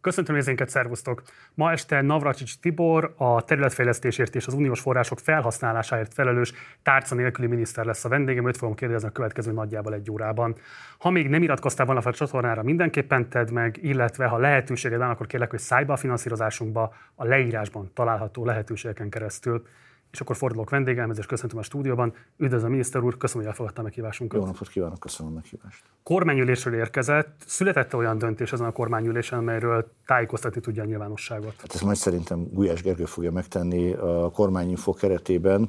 Köszöntöm nézőinket, szervusztok! Ma este Navracsics Tibor a területfejlesztésért és az uniós források felhasználásáért felelős tárca nélküli miniszter lesz a vendégem, őt fogom kérdezni a következő nagyjából egy órában. Ha még nem iratkoztál volna fel a csatornára, mindenképpen tedd meg, illetve ha lehetőséged van, akkor kérlek, hogy szállj be a finanszírozásunkba a leírásban található lehetőségeken keresztül. És akkor fordulok vendégemhez, és köszöntöm a stúdióban. Üdvözlöm, miniszter úr, köszönöm, hogy elfogadta a meghívásunkat. Jó napot kívánok, köszönöm a meghívást. Kormányülésről érkezett. Született olyan döntés ezen a kormányülésen, amelyről tájékoztatni tudja a nyilvánosságot? Hát ezt majd szerintem Gulyás Gergő fogja megtenni a kormányinfo keretében.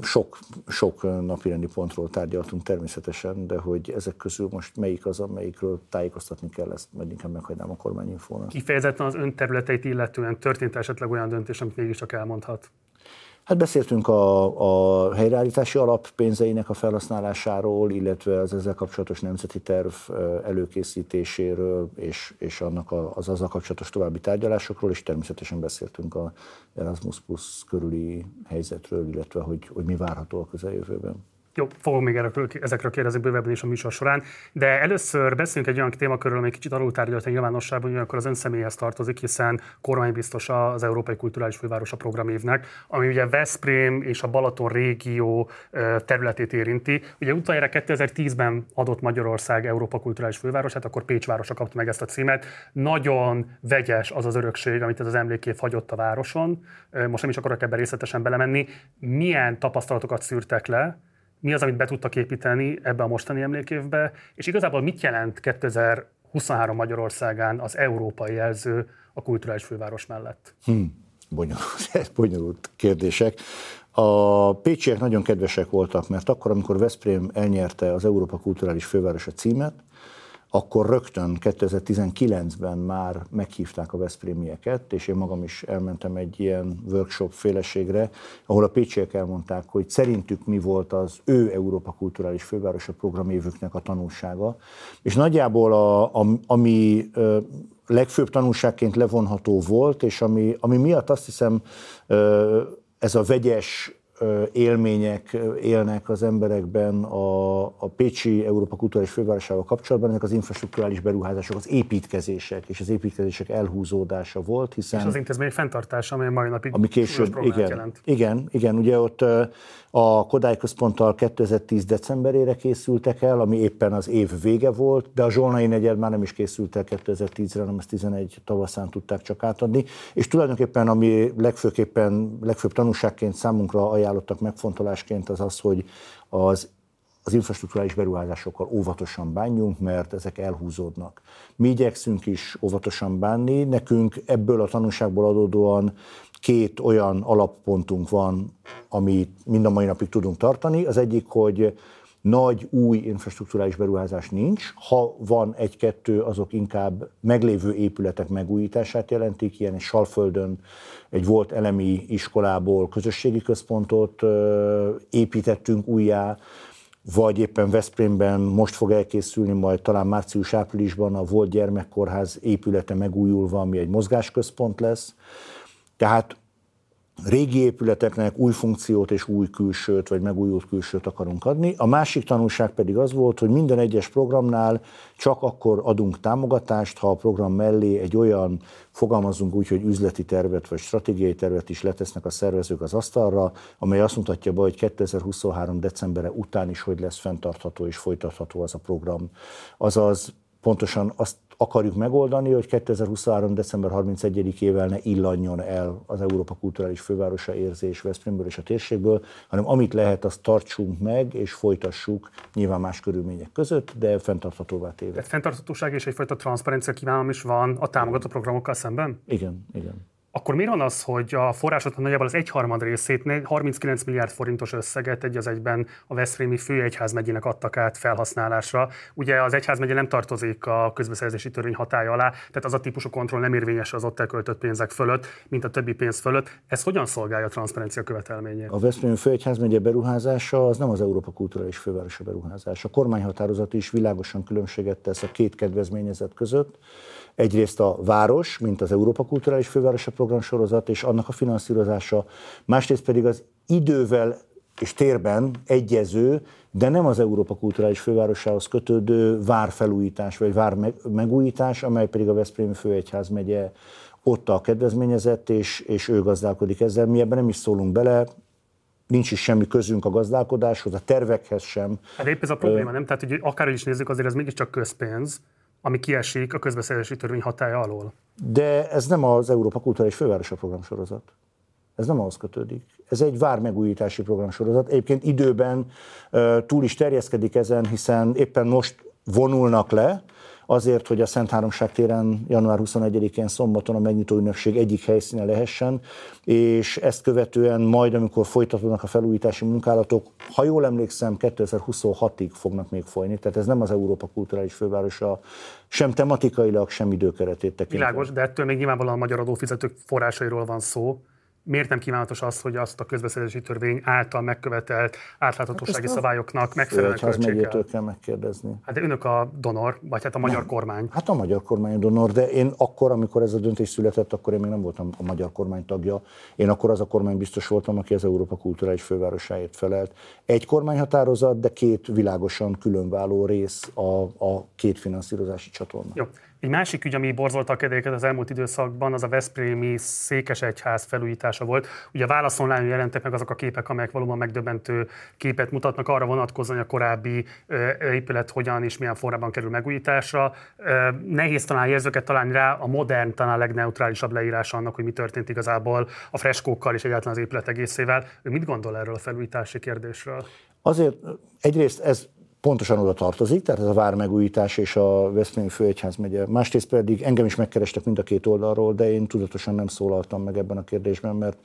Sok, sok napirendi pontról tárgyaltunk természetesen, de hogy ezek közül most melyik az, amelyikről tájékoztatni kell, ezt majd inkább meghagynám a kormányinfónak. Kifejezetten az ön területeit illetően történt esetleg olyan döntés, amit mégiscsak elmondhat? Hát beszéltünk a, a helyreállítási alap pénzeinek a felhasználásáról, illetve az ezzel kapcsolatos nemzeti terv előkészítéséről, és, és annak a, az azzal kapcsolatos további tárgyalásokról, és természetesen beszéltünk a Erasmus Plus körüli helyzetről, illetve hogy, hogy mi várható a közeljövőben. Jó, fogom még erről, ezekről kérdezni bővebben is a műsor során, de először beszéljünk egy olyan témakörről, ami kicsit alul tárgyalt a nyilvánosságban, hogy akkor az ön személyhez tartozik, hiszen kormánybiztos az Európai Kulturális Fővárosa programévnek, ami ugye Veszprém és a Balaton régió területét érinti. Ugye utoljára 2010-ben adott Magyarország Európa Kulturális Fővárosát, akkor Pécs városa kapta meg ezt a címet. Nagyon vegyes az az örökség, amit ez az emlékép hagyott a városon. Most nem is akarok ebben részletesen belemenni. Milyen tapasztalatokat szűrtek le, mi az, amit be tudtak építeni ebbe a mostani emlékévbe, és igazából mit jelent 2023 Magyarországán az európai jelző a kulturális főváros mellett? Hmm, bonyolult, bonyolult kérdések. A pécsiek nagyon kedvesek voltak, mert akkor, amikor Veszprém elnyerte az Európa Kulturális Fővárosa címet, akkor rögtön 2019-ben már meghívták a Veszprémieket, és én magam is elmentem egy ilyen workshop féleségre, ahol a pécsiek elmondták, hogy szerintük mi volt az ő Európa Kulturális Fővárosa programévüknek a tanulsága. És nagyjából a, a, ami legfőbb tanulságként levonható volt, és ami, ami miatt azt hiszem ez a vegyes élmények élnek az emberekben a, a Pécsi Európa Kulturális Fővárosával kapcsolatban, ezek az infrastruktúrális beruházások, az építkezések és az építkezések elhúzódása volt, hiszen... És az intézmény fenntartása, ami mai napig ami később, igen, jelent. igen, igen, ugye ott a Kodály Központtal 2010 decemberére készültek el, ami éppen az év vége volt, de a Zsolnai negyed már nem is készült el 2010-re, hanem ezt 11 tavaszán tudták csak átadni. És tulajdonképpen ami legfőképpen, legfőbb tanulságként számunkra ajánlottak megfontolásként az az, hogy az az infrastruktúrális beruházásokkal óvatosan bánjunk, mert ezek elhúzódnak. Mi igyekszünk is óvatosan bánni, nekünk ebből a tanulságból adódóan két olyan alappontunk van, amit mind a mai napig tudunk tartani. Az egyik, hogy nagy új infrastruktúrális beruházás nincs. Ha van egy-kettő, azok inkább meglévő épületek megújítását jelentik. Ilyen egy Salföldön egy volt elemi iskolából közösségi központot építettünk újjá, vagy éppen Veszprémben most fog elkészülni majd talán március-áprilisban a volt gyermekkorház épülete megújulva, ami egy mozgásközpont lesz. Tehát régi épületeknek új funkciót és új külsőt, vagy megújult külsőt akarunk adni. A másik tanulság pedig az volt, hogy minden egyes programnál csak akkor adunk támogatást, ha a program mellé egy olyan, fogalmazunk úgy, hogy üzleti tervet vagy stratégiai tervet is letesznek a szervezők az asztalra, amely azt mutatja be, hogy 2023. decemberre után is hogy lesz fenntartható és folytatható az a program. Azaz pontosan azt akarjuk megoldani, hogy 2023. december 31-ével ne illanjon el az Európa Kulturális Fővárosa érzés Veszprémből és a térségből, hanem amit lehet, azt tartsunk meg és folytassuk nyilván más körülmények között, de fenntarthatóvá téve. Tehát fenntarthatóság és egyfajta transzparencia kívánalom is van a támogató programokkal szemben? Igen, igen. Akkor mi van az, hogy a forrásoknak nagyjából az egyharmad részét, 39 milliárd forintos összeget egy az egyben a Veszprémi főegyházmegyének adtak át felhasználásra. Ugye az egyházmegye nem tartozik a közbeszerzési törvény hatája alá, tehát az a típusú kontroll nem érvényes az ott elköltött pénzek fölött, mint a többi pénz fölött. Ez hogyan szolgálja a transzparencia követelményét? A Veszprémi főegyházmegye beruházása az nem az Európa Kulturális Fővárosa beruházása. A kormányhatározat is világosan különbséget tesz a két kedvezményezet között. Egyrészt a város, mint az Európa Kulturális Fővárosa program sorozat, és annak a finanszírozása, másrészt pedig az idővel és térben egyező, de nem az Európa kulturális fővárosához kötődő várfelújítás vagy vár megújítás, amely pedig a Veszprémi Főegyház megye ott a kedvezményezett, és, és ő gazdálkodik ezzel. Mi ebben nem is szólunk bele, nincs is semmi közünk a gazdálkodáshoz, a tervekhez sem. Hát épp ez a probléma, nem? Tehát, hogy akár is nézzük, azért ez mégiscsak közpénz, ami kiesik a közbeszerzési törvény hatája alól. De ez nem az Európa Kulturális Fővárosa programsorozat. Ez nem ahhoz kötődik. Ez egy vármegújítási programsorozat. Egyébként időben túl is terjeszkedik ezen, hiszen éppen most vonulnak le, azért, hogy a Szent Háromság téren január 21-én szombaton a megnyitó ünnepség egyik helyszíne lehessen, és ezt követően majd, amikor folytatódnak a felújítási munkálatok, ha jól emlékszem, 2026-ig fognak még folyni, tehát ez nem az Európa Kulturális Fővárosa sem tematikailag, sem időkeretét tekintve. Világos, de ettől még nyilvánvalóan a magyar adófizetők forrásairól van szó, miért nem kívánatos az, hogy azt a közbeszerzési törvény által megkövetelt átláthatósági hát szabályoknak megfelelően költsék el? kell megkérdezni. Hát de önök a donor, vagy hát a magyar nem. kormány? Hát a magyar kormány a donor, de én akkor, amikor ez a döntés született, akkor én még nem voltam a magyar kormány tagja. Én akkor az a kormány biztos voltam, aki az Európa kulturális fővárosáért felelt. Egy kormányhatározat, de két világosan különváló rész a, a két finanszírozási csatorna. Jó. Egy másik ügy, ami borzolta a kedélyeket az elmúlt időszakban, az a Veszprémi Székesegyház felújítása volt. Ugye a válasz online jelentek meg azok a képek, amelyek valóban megdöbbentő képet mutatnak arra vonatkozóan, hogy a korábbi épület hogyan és milyen formában kerül megújításra. Nehéz talán érzőket találni rá, a modern talán a legneutrálisabb leírása annak, hogy mi történt igazából a freskókkal és egyáltalán az épület egészével. Ő mit gondol erről a felújítási kérdésről? Azért egyrészt ez pontosan oda tartozik, tehát ez a vármegújítás és a Veszprém főegyház megye. Másrészt pedig engem is megkerestek mind a két oldalról, de én tudatosan nem szólaltam meg ebben a kérdésben, mert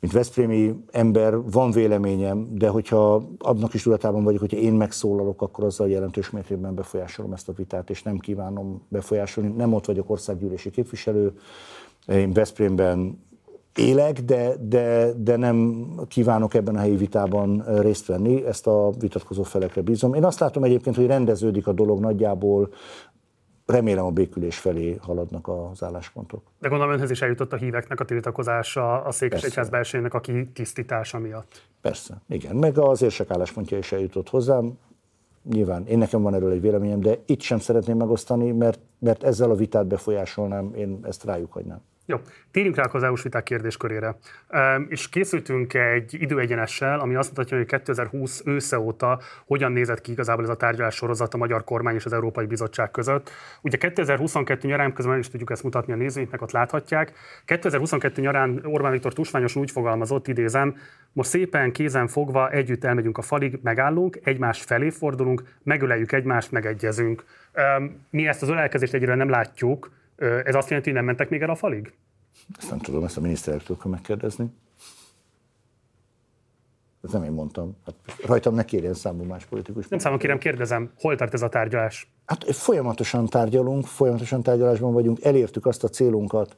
mint Veszprémi ember van véleményem, de hogyha annak is tudatában vagyok, hogyha én megszólalok, akkor azzal jelentős mértékben befolyásolom ezt a vitát, és nem kívánom befolyásolni. Nem ott vagyok országgyűlési képviselő, én Veszprémben élek, de, de, de nem kívánok ebben a helyi vitában részt venni, ezt a vitatkozó felekre bízom. Én azt látom egyébként, hogy rendeződik a dolog nagyjából, remélem a békülés felé haladnak az álláspontok. De gondolom önhez is eljutott a híveknek a tiltakozása a Székesegyház belsejének a kitisztítása miatt. Persze, igen. Meg az érsek álláspontja is eljutott hozzám. Nyilván én nekem van erről egy véleményem, de itt sem szeretném megosztani, mert, mert ezzel a vitát befolyásolnám, én ezt rájuk hagynám. Jó, térjünk rá az EU-s viták kérdéskörére. És készültünk egy időegyenessel, ami azt mutatja, hogy 2020 ősze óta hogyan nézett ki igazából ez a tárgyalás sorozat a magyar kormány és az Európai Bizottság között. Ugye 2022 nyarán, közben is tudjuk ezt mutatni a nézőinknek, ott láthatják. 2022 nyarán Orbán Viktor tusványosan úgy fogalmazott, idézem, most szépen kézen fogva együtt elmegyünk a falig, megállunk, egymás felé fordulunk, megöleljük egymást, megegyezünk. Mi ezt az ölelkezést egyre nem látjuk, ez azt jelenti, hogy nem mentek még el a falig? Ezt nem tudom, ezt a miniszterektől kell megkérdezni. Ez nem én mondtam. Hát rajtam ne kérjen számú más politikus. Nem számon kérem, kérdezem, hol tart ez a tárgyalás? Hát folyamatosan tárgyalunk, folyamatosan tárgyalásban vagyunk, elértük azt a célunkat,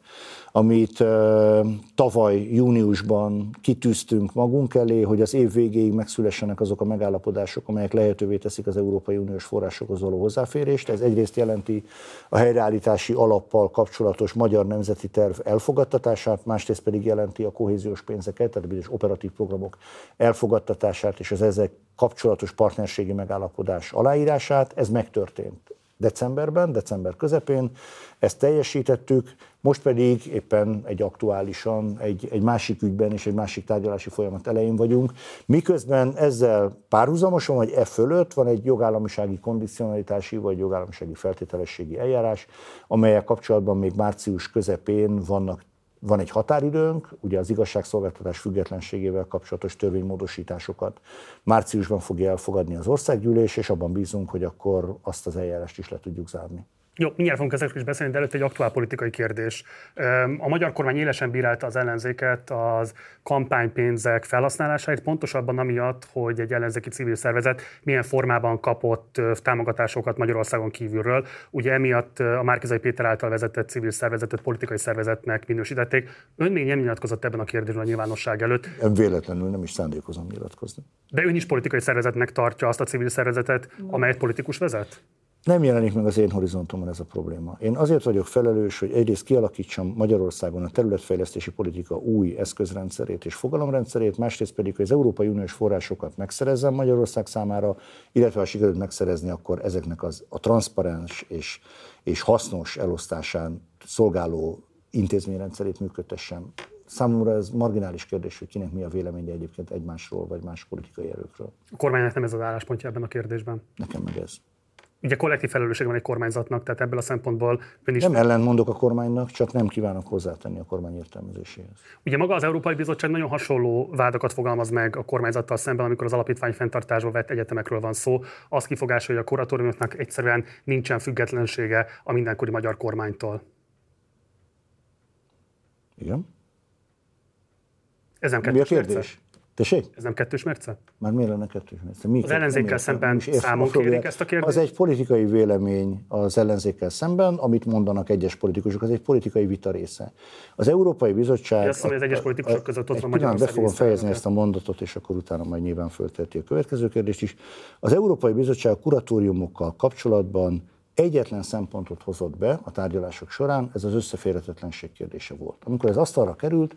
amit uh, tavaly júniusban kitűztünk magunk elé, hogy az év végéig megszülessenek azok a megállapodások, amelyek lehetővé teszik az Európai Uniós forrásokhoz való hozzáférést. Ez egyrészt jelenti a helyreállítási alappal kapcsolatos magyar nemzeti terv elfogadtatását, másrészt pedig jelenti a kohéziós pénzeket, tehát bizonyos operatív programok elfogadtatását és az ezek kapcsolatos partnerségi megállapodás aláírását. Ez megtörtént decemberben, december közepén, ezt teljesítettük, most pedig éppen egy aktuálisan, egy, egy másik ügyben és egy másik tárgyalási folyamat elején vagyunk, miközben ezzel párhuzamosan, vagy e fölött van egy jogállamisági kondicionalitási, vagy jogállamisági feltételességi eljárás, amelyek kapcsolatban még március közepén vannak van egy határidőnk, ugye az igazságszolgáltatás függetlenségével kapcsolatos törvénymódosításokat márciusban fogja elfogadni az országgyűlés, és abban bízunk, hogy akkor azt az eljárást is le tudjuk zárni. Jó, mindjárt fogunk ezekről is beszélni, de előtt egy aktuál politikai kérdés. A magyar kormány élesen bírálta az ellenzéket az kampánypénzek felhasználásáért, pontosabban amiatt, hogy egy ellenzéki civil szervezet milyen formában kapott támogatásokat Magyarországon kívülről. Ugye emiatt a Márkizai Péter által vezetett civil szervezetet politikai szervezetnek minősítették. Ön még nem nyilatkozott ebben a kérdésben a nyilvánosság előtt. Ön véletlenül nem is szándékozom nyilatkozni. De ön is politikai szervezetnek tartja azt a civil szervezetet, amelyet politikus vezet? Nem jelenik meg az én horizontomon ez a probléma. Én azért vagyok felelős, hogy egyrészt kialakítsam Magyarországon a területfejlesztési politika új eszközrendszerét és fogalomrendszerét, másrészt pedig, hogy az Európai Uniós forrásokat megszerezzem Magyarország számára, illetve ha sikerült megszerezni, akkor ezeknek az, a transzparens és, és hasznos elosztásán szolgáló intézményrendszerét működtessem. Számomra ez marginális kérdés, hogy kinek mi a véleménye egyébként egymásról vagy más politikai erőkről. A kormánynak nem ez az álláspontja ebben a kérdésben? Nekem meg ez ugye kollektív felelősség van egy kormányzatnak, tehát ebből a szempontból ön is... Nem ellentmondok a kormánynak, csak nem kívánok hozzátenni a kormány értelmezéséhez. Ugye maga az Európai Bizottság nagyon hasonló vádakat fogalmaz meg a kormányzattal szemben, amikor az alapítvány fenntartásba vett egyetemekről van szó. Az kifogás, hogy a kuratóriumoknak egyszerűen nincsen függetlensége a mindenkori magyar kormánytól. Igen. Ez nem Mi a kérdés? Mérce? Tessék? Ez nem kettős mérce? Már miért lenne kettős mérce? Mi az ellenzékkel szemben számon kérik ezt a kérdést? Az egy politikai vélemény az ellenzékkel szemben, amit mondanak egyes politikusok, az egy politikai vita része. Az Európai Bizottság... Azt mondja, az egyes politikusok között ott van Magyarország. Be fogom fejezni ezt a mondatot, és akkor utána majd nyilván fölteti a következő kérdést is. Az Európai Bizottság kuratóriumokkal kapcsolatban egyetlen szempontot hozott be a tárgyalások során, ez az összeférhetetlenség kérdése volt. Amikor ez asztalra került,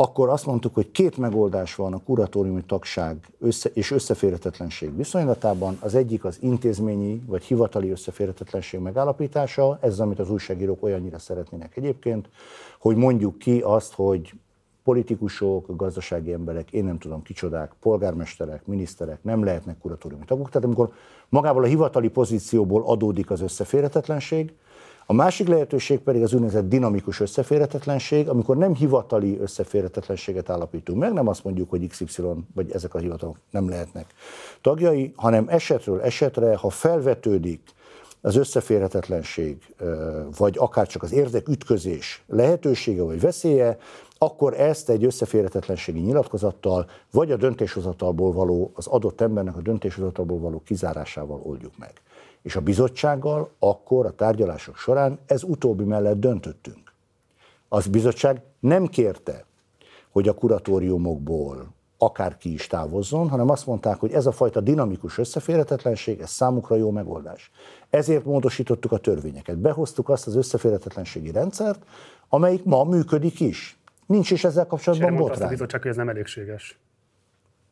akkor azt mondtuk, hogy két megoldás van a kuratóriumi tagság össze, és összeférhetetlenség viszonylatában. Az egyik az intézményi vagy hivatali összeférhetetlenség megállapítása, ez az, amit az újságírók olyannyira szeretnének egyébként, hogy mondjuk ki azt, hogy politikusok, gazdasági emberek, én nem tudom kicsodák, polgármesterek, miniszterek nem lehetnek kuratóriumi tagok. Tehát amikor magából a hivatali pozícióból adódik az összeférhetetlenség, a másik lehetőség pedig az úgynevezett dinamikus összeférhetetlenség, amikor nem hivatali összeférhetetlenséget állapítunk meg, nem azt mondjuk, hogy XY vagy ezek a hivatalok nem lehetnek tagjai, hanem esetről esetre, ha felvetődik az összeférhetetlenség, vagy akár csak az érdekütközés lehetősége vagy veszélye, akkor ezt egy összeférhetetlenségi nyilatkozattal, vagy a döntéshozatalból való, az adott embernek a döntéshozatalból való kizárásával oldjuk meg és a bizottsággal akkor a tárgyalások során ez utóbbi mellett döntöttünk. Az bizottság nem kérte, hogy a kuratóriumokból akárki is távozzon, hanem azt mondták, hogy ez a fajta dinamikus összeférhetetlenség, ez számukra jó megoldás. Ezért módosítottuk a törvényeket. Behoztuk azt az összeférhetetlenségi rendszert, amelyik ma működik is. Nincs is ezzel kapcsolatban botrány. Azt a bizottság, hogy ez nem elégséges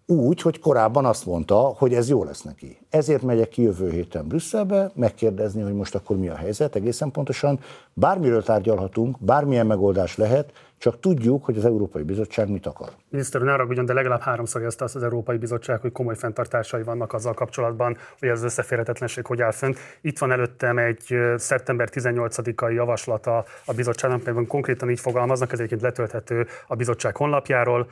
úgy, hogy korábban azt mondta, hogy ez jó lesz neki. Ezért megyek ki jövő héten Brüsszelbe, megkérdezni, hogy most akkor mi a helyzet egészen pontosan. Bármiről tárgyalhatunk, bármilyen megoldás lehet, csak tudjuk, hogy az Európai Bizottság mit akar. Miniszter, ne ugyan, de legalább háromszor ezt az Európai Bizottság, hogy komoly fenntartásai vannak azzal kapcsolatban, hogy az összeférhetetlenség hogy áll fönt. Itt van előttem egy szeptember 18-ai javaslata a bizottságnak, amelyben konkrétan így fogalmaznak, ez egyébként letölthető a bizottság honlapjáról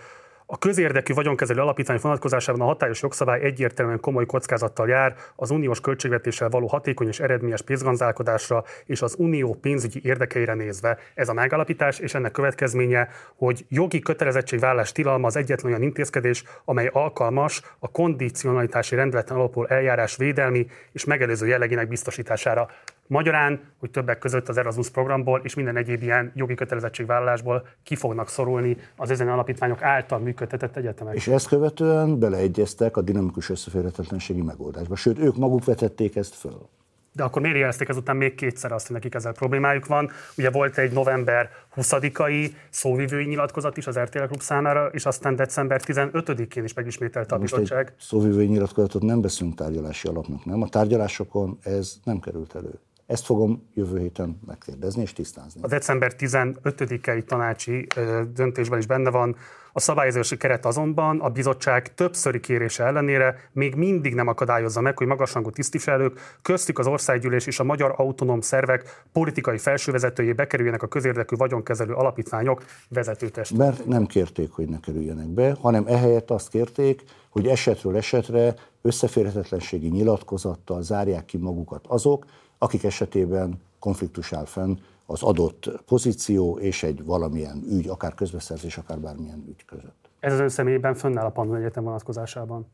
a közérdekű vagyonkezelő alapítvány vonatkozásában a hatályos jogszabály egyértelműen komoly kockázattal jár az uniós költségvetéssel való hatékony és eredményes pénzgazdálkodásra és az unió pénzügyi érdekeire nézve. Ez a megállapítás és ennek következménye, hogy jogi kötelezettségvállás tilalma az egyetlen olyan intézkedés, amely alkalmas a kondicionalitási rendeleten alapul eljárás védelmi és megelőző jellegének biztosítására. Magyarán, hogy többek között az Erasmus programból és minden egyéb ilyen jogi kötelezettségvállalásból ki fognak szorulni az ezen alapítványok által működtetett egyetemek. És ezt követően beleegyeztek a dinamikus összeférhetetlenségi megoldásba. Sőt, ők maguk vetették ezt föl. De akkor miért jelezték ezután még kétszer azt, hogy nekik ezzel problémájuk van? Ugye volt egy november 20-ai szóvivői nyilatkozat is az RTL Klub számára, és aztán december 15-én is megismételte a Most bizottság. Egy szóvivői nyilatkozatot nem veszünk tárgyalási alapnak, nem? A tárgyalásokon ez nem került elő. Ezt fogom jövő héten megkérdezni és tisztázni. A december 15-i tanácsi döntésben is benne van, a szabályozási keret azonban a bizottság többszöri kérése ellenére még mindig nem akadályozza meg, hogy magasrangú tisztviselők, köztük az országgyűlés és a magyar autonóm szervek politikai felsővezetői bekerüljenek a közérdekű vagyonkezelő alapítványok vezetőtest. Mert nem kérték, hogy ne kerüljenek be, hanem ehelyett azt kérték, hogy esetről esetre összeférhetetlenségi nyilatkozattal zárják ki magukat azok, akik esetében konfliktus áll fenn az adott pozíció és egy valamilyen ügy, akár közbeszerzés, akár bármilyen ügy között. Ez az ön személyében fönnáll a Pannon Egyetem vonatkozásában?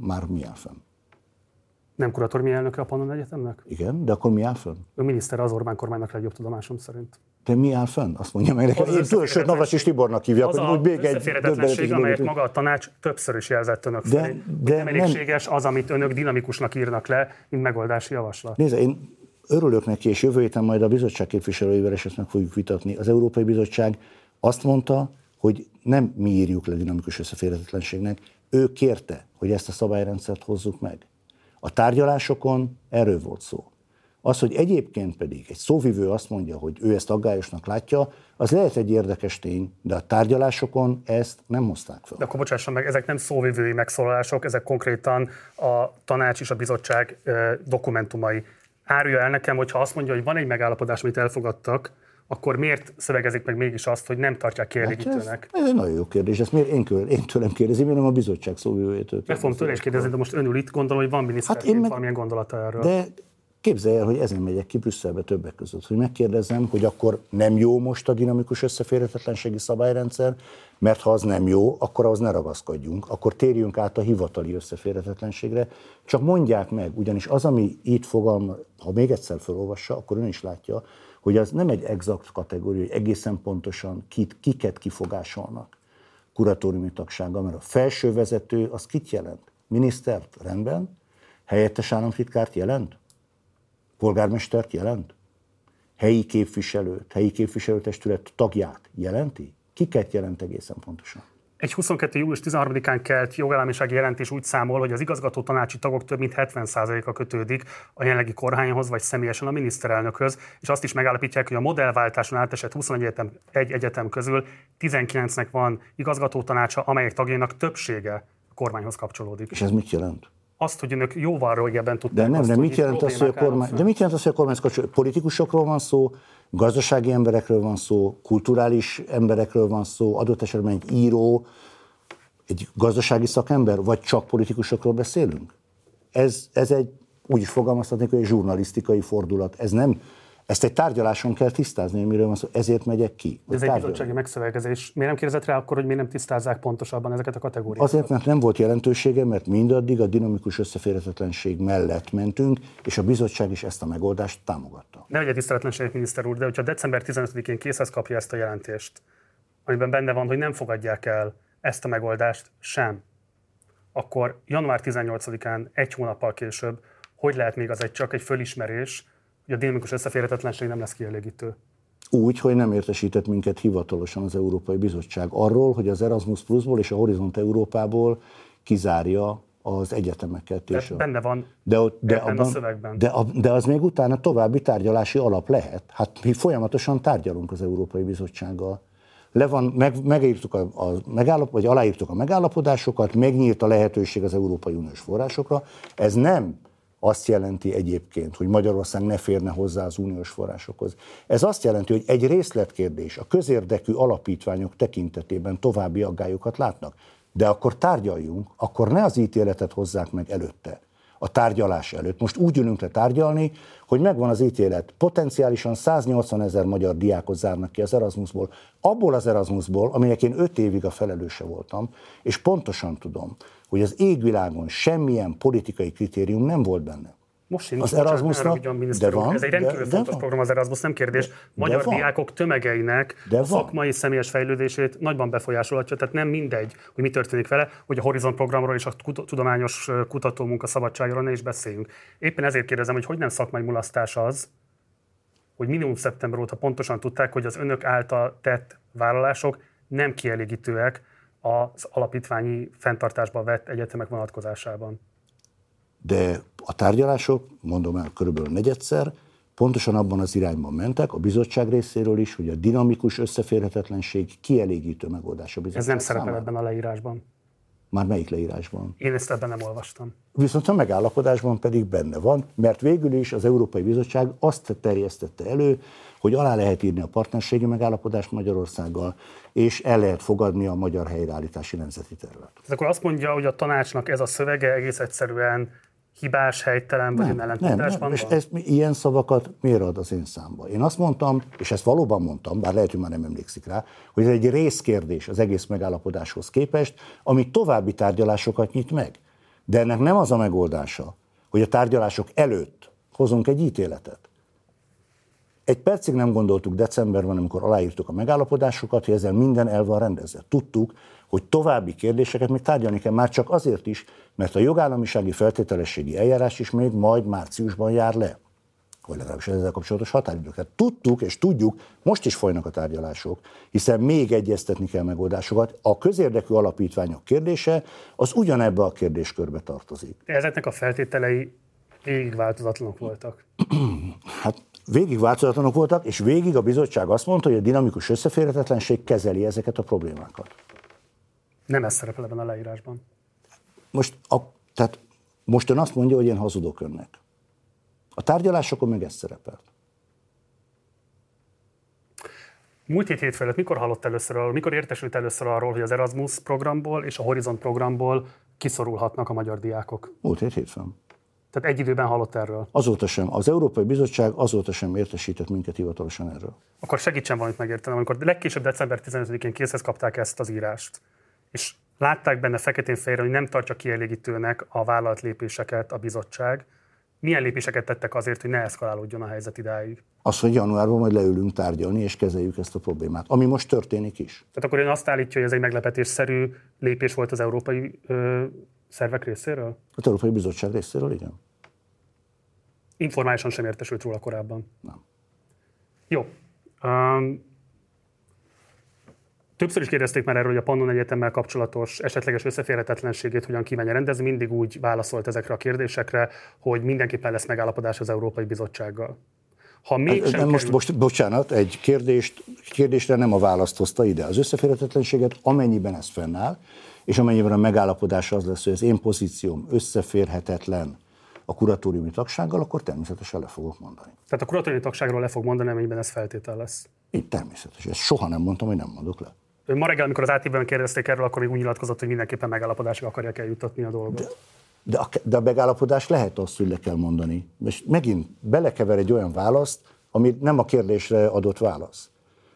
Már mi áll fenn? Nem kuratóriumi elnöke a Pannon Egyetemnek? Igen, de akkor mi áll fönn? Ő miniszter az Orbán kormánynak legjobb tudomásom szerint. De mi áll fenn? Azt mondja meg nekem. Én tudod, sőt, Navas és Tibornak hívják, az hogy még egy döbbenetes amelyet maga a tanács többször is jelzett önök de, felé. De nem elégséges az, amit önök dinamikusnak írnak le, mint megoldási javaslat. Nézd, én örülök neki, és jövő héten majd a bizottság képviselőivel is ezt meg fogjuk vitatni. Az Európai Bizottság azt mondta, hogy nem mi írjuk le dinamikus összeférhetetlenségnek, ő kérte, hogy ezt a szabályrendszert hozzuk meg. A tárgyalásokon erről volt szó. Az, hogy egyébként pedig egy szóvivő azt mondja, hogy ő ezt aggályosnak látja, az lehet egy érdekes tény, de a tárgyalásokon ezt nem hozták fel. De akkor bocsásson meg, ezek nem szóvivői megszólalások, ezek konkrétan a tanács és a bizottság dokumentumai. Árulja el nekem, hogyha azt mondja, hogy van egy megállapodás, amit elfogadtak, akkor miért szövegezik meg mégis azt, hogy nem tartják kielégítőnek? Hát ez, ez egy nagyon jó kérdés, ezt miért én, én tőlem kérdezem, én nem a bizottság szóvivőjétől. Mert fogom tőle is kérdezni, de most ön ül itt, gondolom, hogy van hát én meg... valamilyen gondolata erről. De Képzelj el, hogy ezen megyek ki Brüsszelbe többek között, hogy megkérdezem, hogy akkor nem jó most a dinamikus összeférhetetlenségi szabályrendszer, mert ha az nem jó, akkor az ne ragaszkodjunk, akkor térjünk át a hivatali összeférhetetlenségre. Csak mondják meg, ugyanis az, ami itt fogalma, ha még egyszer felolvassa, akkor ön is látja, hogy az nem egy exakt kategória, hogy egészen pontosan kit, kiket kifogásolnak kuratóriumi tagsága, mert a felső vezető az kit jelent? Minisztert rendben, helyettes államtitkárt jelent? Polgármestert jelent? Helyi képviselőt, helyi képviselőtestület tagját jelenti? Kiket jelent egészen pontosan? Egy 22. július 13-án kelt jogállamisági jelentés úgy számol, hogy az igazgató tanácsi tagok több mint 70%-a kötődik a jelenlegi kormányhoz, vagy személyesen a miniszterelnökhöz, és azt is megállapítják, hogy a modellváltáson átesett 21 egyetem, egy egyetem közül 19-nek van igazgató tanácsa, amelyek tagjainak többsége a kormányhoz kapcsolódik. És ez mit jelent? Azt, hogy önök jóval régebben tudták. De nem, azt, de mit jelent az, hogy a kormány, de mit jelent az, hogy a kormány politikusokról van szó, gazdasági emberekről van szó, kulturális emberekről van szó, adott esetben egy író, egy gazdasági szakember, vagy csak politikusokról beszélünk? Ez, ez egy, úgy is fogalmazhatnék, hogy egy zsurnalisztikai fordulat. Ez nem ezt egy tárgyaláson kell tisztázni, hogy miről van szó, ezért megyek ki. De ez egy bizottsági megszövegezés. Miért nem kérdezett rá akkor, hogy miért nem tisztázzák pontosabban ezeket a kategóriákat? Azért, mert nem volt jelentősége, mert mindaddig a dinamikus összeférhetetlenség mellett mentünk, és a bizottság is ezt a megoldást támogatta. Ne legyen tiszteletlenség, miniszter úr, de hogyha december 15-én készhez kapja ezt a jelentést, amiben benne van, hogy nem fogadják el ezt a megoldást sem, akkor január 18-án, egy hónappal később, hogy lehet még az egy csak egy fölismerés, hogy a dinamikus összeférhetetlenség nem lesz kielégítő. Úgy, hogy nem értesített minket hivatalosan az Európai Bizottság arról, hogy az Erasmus Plusból és a Horizont Európából kizárja az egyetemeket. De és benne van de, ott, de abban, a szövegben. De, a, de az még utána további tárgyalási alap lehet. Hát mi folyamatosan tárgyalunk az Európai Bizottsággal. Le van, meg, megírtuk a, a megállap, vagy aláírtuk a megállapodásokat, megnyílt a lehetőség az Európai Uniós forrásokra. Ez nem azt jelenti egyébként, hogy Magyarország ne férne hozzá az uniós forrásokhoz. Ez azt jelenti, hogy egy részletkérdés a közérdekű alapítványok tekintetében további aggályokat látnak. De akkor tárgyaljunk, akkor ne az ítéletet hozzák meg előtte, a tárgyalás előtt. Most úgy ülünk le tárgyalni, hogy megvan az ítélet. Potenciálisan 180 ezer magyar diákot zárnak ki az Erasmusból. Abból az Erasmusból, aminek én öt évig a felelőse voltam, és pontosan tudom, hogy az égvilágon semmilyen politikai kritérium nem volt benne. Most sincs, az Erasmusnak, de van, Ez egy rendkívül de, fontos de program az Erasmus, nem kérdés. Magyar diákok tömegeinek de a szakmai személyes fejlődését nagyban befolyásolhatja, tehát nem mindegy, hogy mi történik vele, hogy a Horizon programról és a tudományos kutatómunka szabadságról ne is beszéljünk. Éppen ezért kérdezem, hogy hogy nem szakmai mulasztás az, hogy minimum szeptember óta pontosan tudták, hogy az önök által tett vállalások nem kielégítőek az alapítványi fenntartásba vett egyetemek vonatkozásában. De a tárgyalások, mondom el, körülbelül negyedszer, pontosan abban az irányban mentek, a bizottság részéről is, hogy a dinamikus összeférhetetlenség kielégítő megoldás a bizottság Ez nem szerepel ebben a leírásban. Már melyik leírásban? Én ezt ebben nem olvastam. Viszont a megállapodásban pedig benne van, mert végül is az Európai Bizottság azt terjesztette elő, hogy alá lehet írni a partnerségi megállapodást Magyarországgal, és el lehet fogadni a magyar helyreállítási nemzeti tervet. Ez akkor azt mondja, hogy a tanácsnak ez a szövege egész egyszerűen hibás, helytelen, vagy nem, nem, nem. És ez, ilyen szavakat miért ad az én számba? Én azt mondtam, és ezt valóban mondtam, bár lehet, hogy már nem emlékszik rá, hogy ez egy részkérdés az egész megállapodáshoz képest, ami további tárgyalásokat nyit meg. De ennek nem az a megoldása, hogy a tárgyalások előtt hozunk egy ítéletet. Egy percig nem gondoltuk decemberben, amikor aláírtuk a megállapodásokat, hogy ezzel minden el van rendezve. Tudtuk, hogy további kérdéseket még tárgyalni kell, már csak azért is, mert a jogállamisági feltételességi eljárás is még majd márciusban jár le vagy legalábbis ezzel kapcsolatos határidőket. Tudtuk és tudjuk, most is folynak a tárgyalások, hiszen még egyeztetni kell megoldásokat. A közérdekű alapítványok kérdése az ugyanebbe a kérdéskörbe tartozik. Ezeknek a feltételei végig változatlanok voltak. hát végig változatlanok voltak, és végig a bizottság azt mondta, hogy a dinamikus összeférhetetlenség kezeli ezeket a problémákat. Nem ez szerepel ebben a leírásban. Most, a, tehát most ön azt mondja, hogy én hazudok önnek. A tárgyalásokon meg ez szerepelt. Múlt hét hétfőn mikor hallott először arról, mikor értesült először arról, hogy az Erasmus programból és a Horizont programból kiszorulhatnak a magyar diákok? Múlt hét hétfőn. Tehát egy időben hallott erről? Azóta sem. Az Európai Bizottság azóta sem értesített minket hivatalosan erről. Akkor segítsen valamit megértenem. Amikor legkésőbb december 15-én készhez kapták ezt az írást, és látták benne feketén fejre, hogy nem tartja kielégítőnek a vállalt lépéseket a bizottság, milyen lépéseket tettek azért, hogy ne eszkalálódjon a helyzet idáig? Az, hogy januárban majd leülünk tárgyalni, és kezeljük ezt a problémát, ami most történik is. Tehát akkor ön azt állítja, hogy ez egy meglepetésszerű lépés volt az európai ö, szervek részéről? Az Európai Bizottság részéről, igen. Informálisan sem értesült róla korábban? Nem. Jó. Um, Többször is kérdezték már erről, hogy a Pannon Egyetemmel kapcsolatos esetleges összeférhetetlenségét hogyan kívánja rendezni. Mindig úgy válaszolt ezekre a kérdésekre, hogy mindenképpen lesz megállapodás az Európai Bizottsággal. Ha még hát, sem most, kerül... most, bocsánat, egy kérdést, kérdésre nem a választ hozta ide. Az összeférhetetlenséget, amennyiben ez fennáll, és amennyiben a megállapodás az lesz, hogy az én pozícióm összeférhetetlen a kuratóriumi tagsággal, akkor természetesen le fogok mondani. Tehát a kuratóriumi tagságról le fog mondani, amennyiben ez feltétel lesz? Így természetesen. Ezt soha nem mondtam, hogy nem mondok le. Ma reggel, amikor az ATV-ben kérdezték erről, akkor még úgy nyilatkozott, hogy mindenképpen megállapodásra akarják eljuttatni a dolgot. De, de, a, de a megállapodás lehet azt, hogy le kell mondani. És megint belekever egy olyan választ, ami nem a kérdésre adott válasz.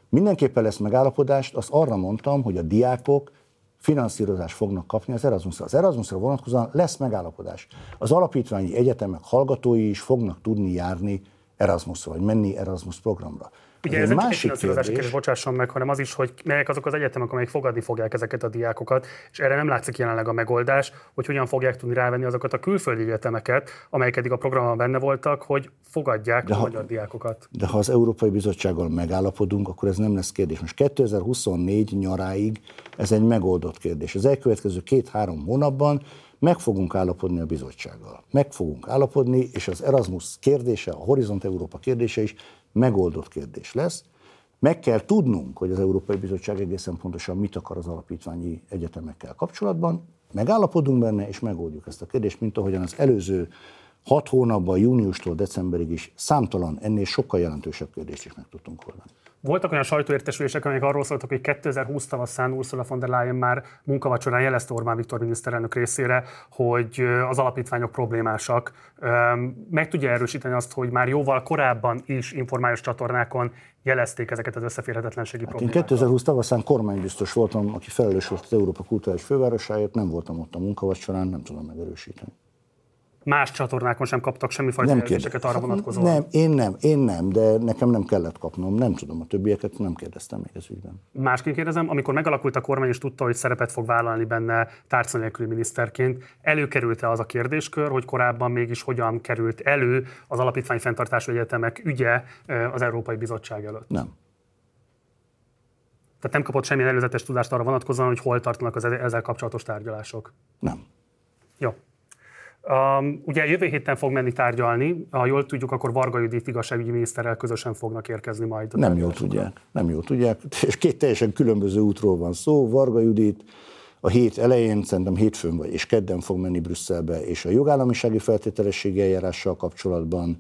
Mindenképpen lesz megállapodást, azt arra mondtam, hogy a diákok finanszírozást fognak kapni az Erasmusra. Az Erasmusra vonatkozóan lesz megállapodás. Az alapítványi egyetemek hallgatói is fognak tudni járni Erasmusra, vagy menni Erasmus programra. Ugye ez, ez nem egy kérdés, bocsásson meg, hanem az is, hogy melyek azok az egyetemek, amelyek fogadni fogják ezeket a diákokat, és erre nem látszik jelenleg a megoldás, hogy hogyan fogják tudni rávenni azokat a külföldi egyetemeket, amelyek eddig a programban benne voltak, hogy fogadják de a ha, magyar diákokat. De ha az Európai Bizottsággal megállapodunk, akkor ez nem lesz kérdés. Most 2024 nyaráig ez egy megoldott kérdés. Az elkövetkező két-három hónapban meg fogunk állapodni a bizottsággal. Meg fogunk állapodni, és az Erasmus kérdése, a Horizont Európa kérdése is megoldott kérdés lesz. Meg kell tudnunk, hogy az Európai Bizottság egészen pontosan mit akar az alapítványi egyetemekkel kapcsolatban, megállapodunk benne, és megoldjuk ezt a kérdést, mint ahogyan az előző hat hónapban, júniustól decemberig is számtalan, ennél sokkal jelentősebb kérdést is meg tudtunk oldani. Voltak olyan sajtóértesülések, amelyek arról szóltak, hogy 2020 tavaszán Ursula von der Leyen már munkavacsorán jelezte Orbán Viktor miniszterelnök részére, hogy az alapítványok problémásak. Meg tudja erősíteni azt, hogy már jóval korábban is informális csatornákon jelezték ezeket az összeférhetetlenségi hát problémákat? Én 2020 tavaszán kormánybiztos voltam, aki felelős volt az Európa Kulturális Fővárosáért, nem voltam ott a munkavacsorán, nem tudom megerősíteni más csatornákon sem kaptak semmifajta nem jelzéseket arra vonatkozóan? Nem, én nem, én nem, de nekem nem kellett kapnom, nem tudom, a többieket nem kérdeztem még ez ügyben. Másként kérdezem, amikor megalakult a kormány és tudta, hogy szerepet fog vállalni benne tárca nélküli miniszterként, előkerült-e az a kérdéskör, hogy korábban mégis hogyan került elő az alapítvány fenntartású egyetemek ügye az Európai Bizottság előtt? Nem. Tehát nem kapott semmilyen előzetes tudást arra vonatkozóan, hogy hol tartanak az ezzel kapcsolatos tárgyalások? Nem. Jó. Um, ugye jövő héten fog menni tárgyalni, ha jól tudjuk, akkor Varga Judit igazságügyi miniszterrel közösen fognak érkezni majd. Nem jól tudják, nem jól tudják, és két teljesen különböző útról van szó. Varga Judit a hét elején, szerintem hétfőn vagy, és kedden fog menni Brüsszelbe, és a jogállamisági feltételességi eljárással kapcsolatban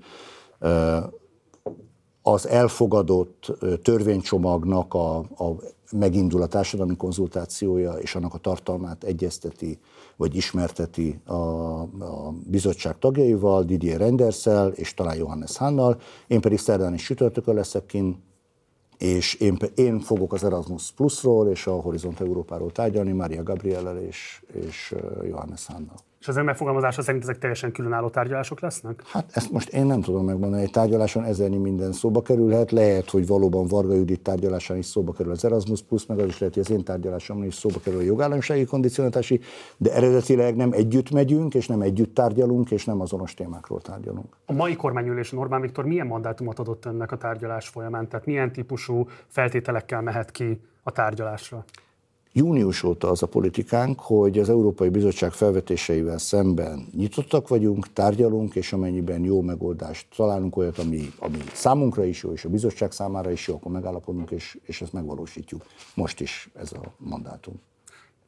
az elfogadott törvénycsomagnak a, a megindul a társadalmi konzultációja, és annak a tartalmát egyezteti, vagy ismerteti a, a bizottság tagjaival, Didier Renderszel, és talán Johannes Hannal. Én pedig szerdán is sütörtökön leszek kint, és én, én fogok az Erasmus Plusról és a Horizont Európáról tárgyalni, Mária Gabriellel és, és Johannes Hannal. És az ön megfogalmazása szerint ezek teljesen különálló tárgyalások lesznek? Hát ezt most én nem tudom megmondani. Egy tárgyaláson ezernyi minden szóba kerülhet. Lehet, hogy valóban Varga Judit tárgyalásán is szóba kerül az Erasmus Plus, meg az is lehet, hogy az én tárgyalásomon is szóba kerül a jogállamisági kondicionálási, de eredetileg nem együtt megyünk, és nem együtt tárgyalunk, és nem azonos témákról tárgyalunk. A mai kormányülésen Orbán Viktor milyen mandátumot adott önnek a tárgyalás folyamán? Tehát milyen típusú feltételekkel mehet ki a tárgyalásra? Június óta az a politikánk, hogy az Európai Bizottság felvetéseivel szemben nyitottak vagyunk, tárgyalunk, és amennyiben jó megoldást találunk, olyat, ami, ami számunkra is jó, és a bizottság számára is jó, akkor megállapodunk, és, és ezt megvalósítjuk. Most is ez a mandátum.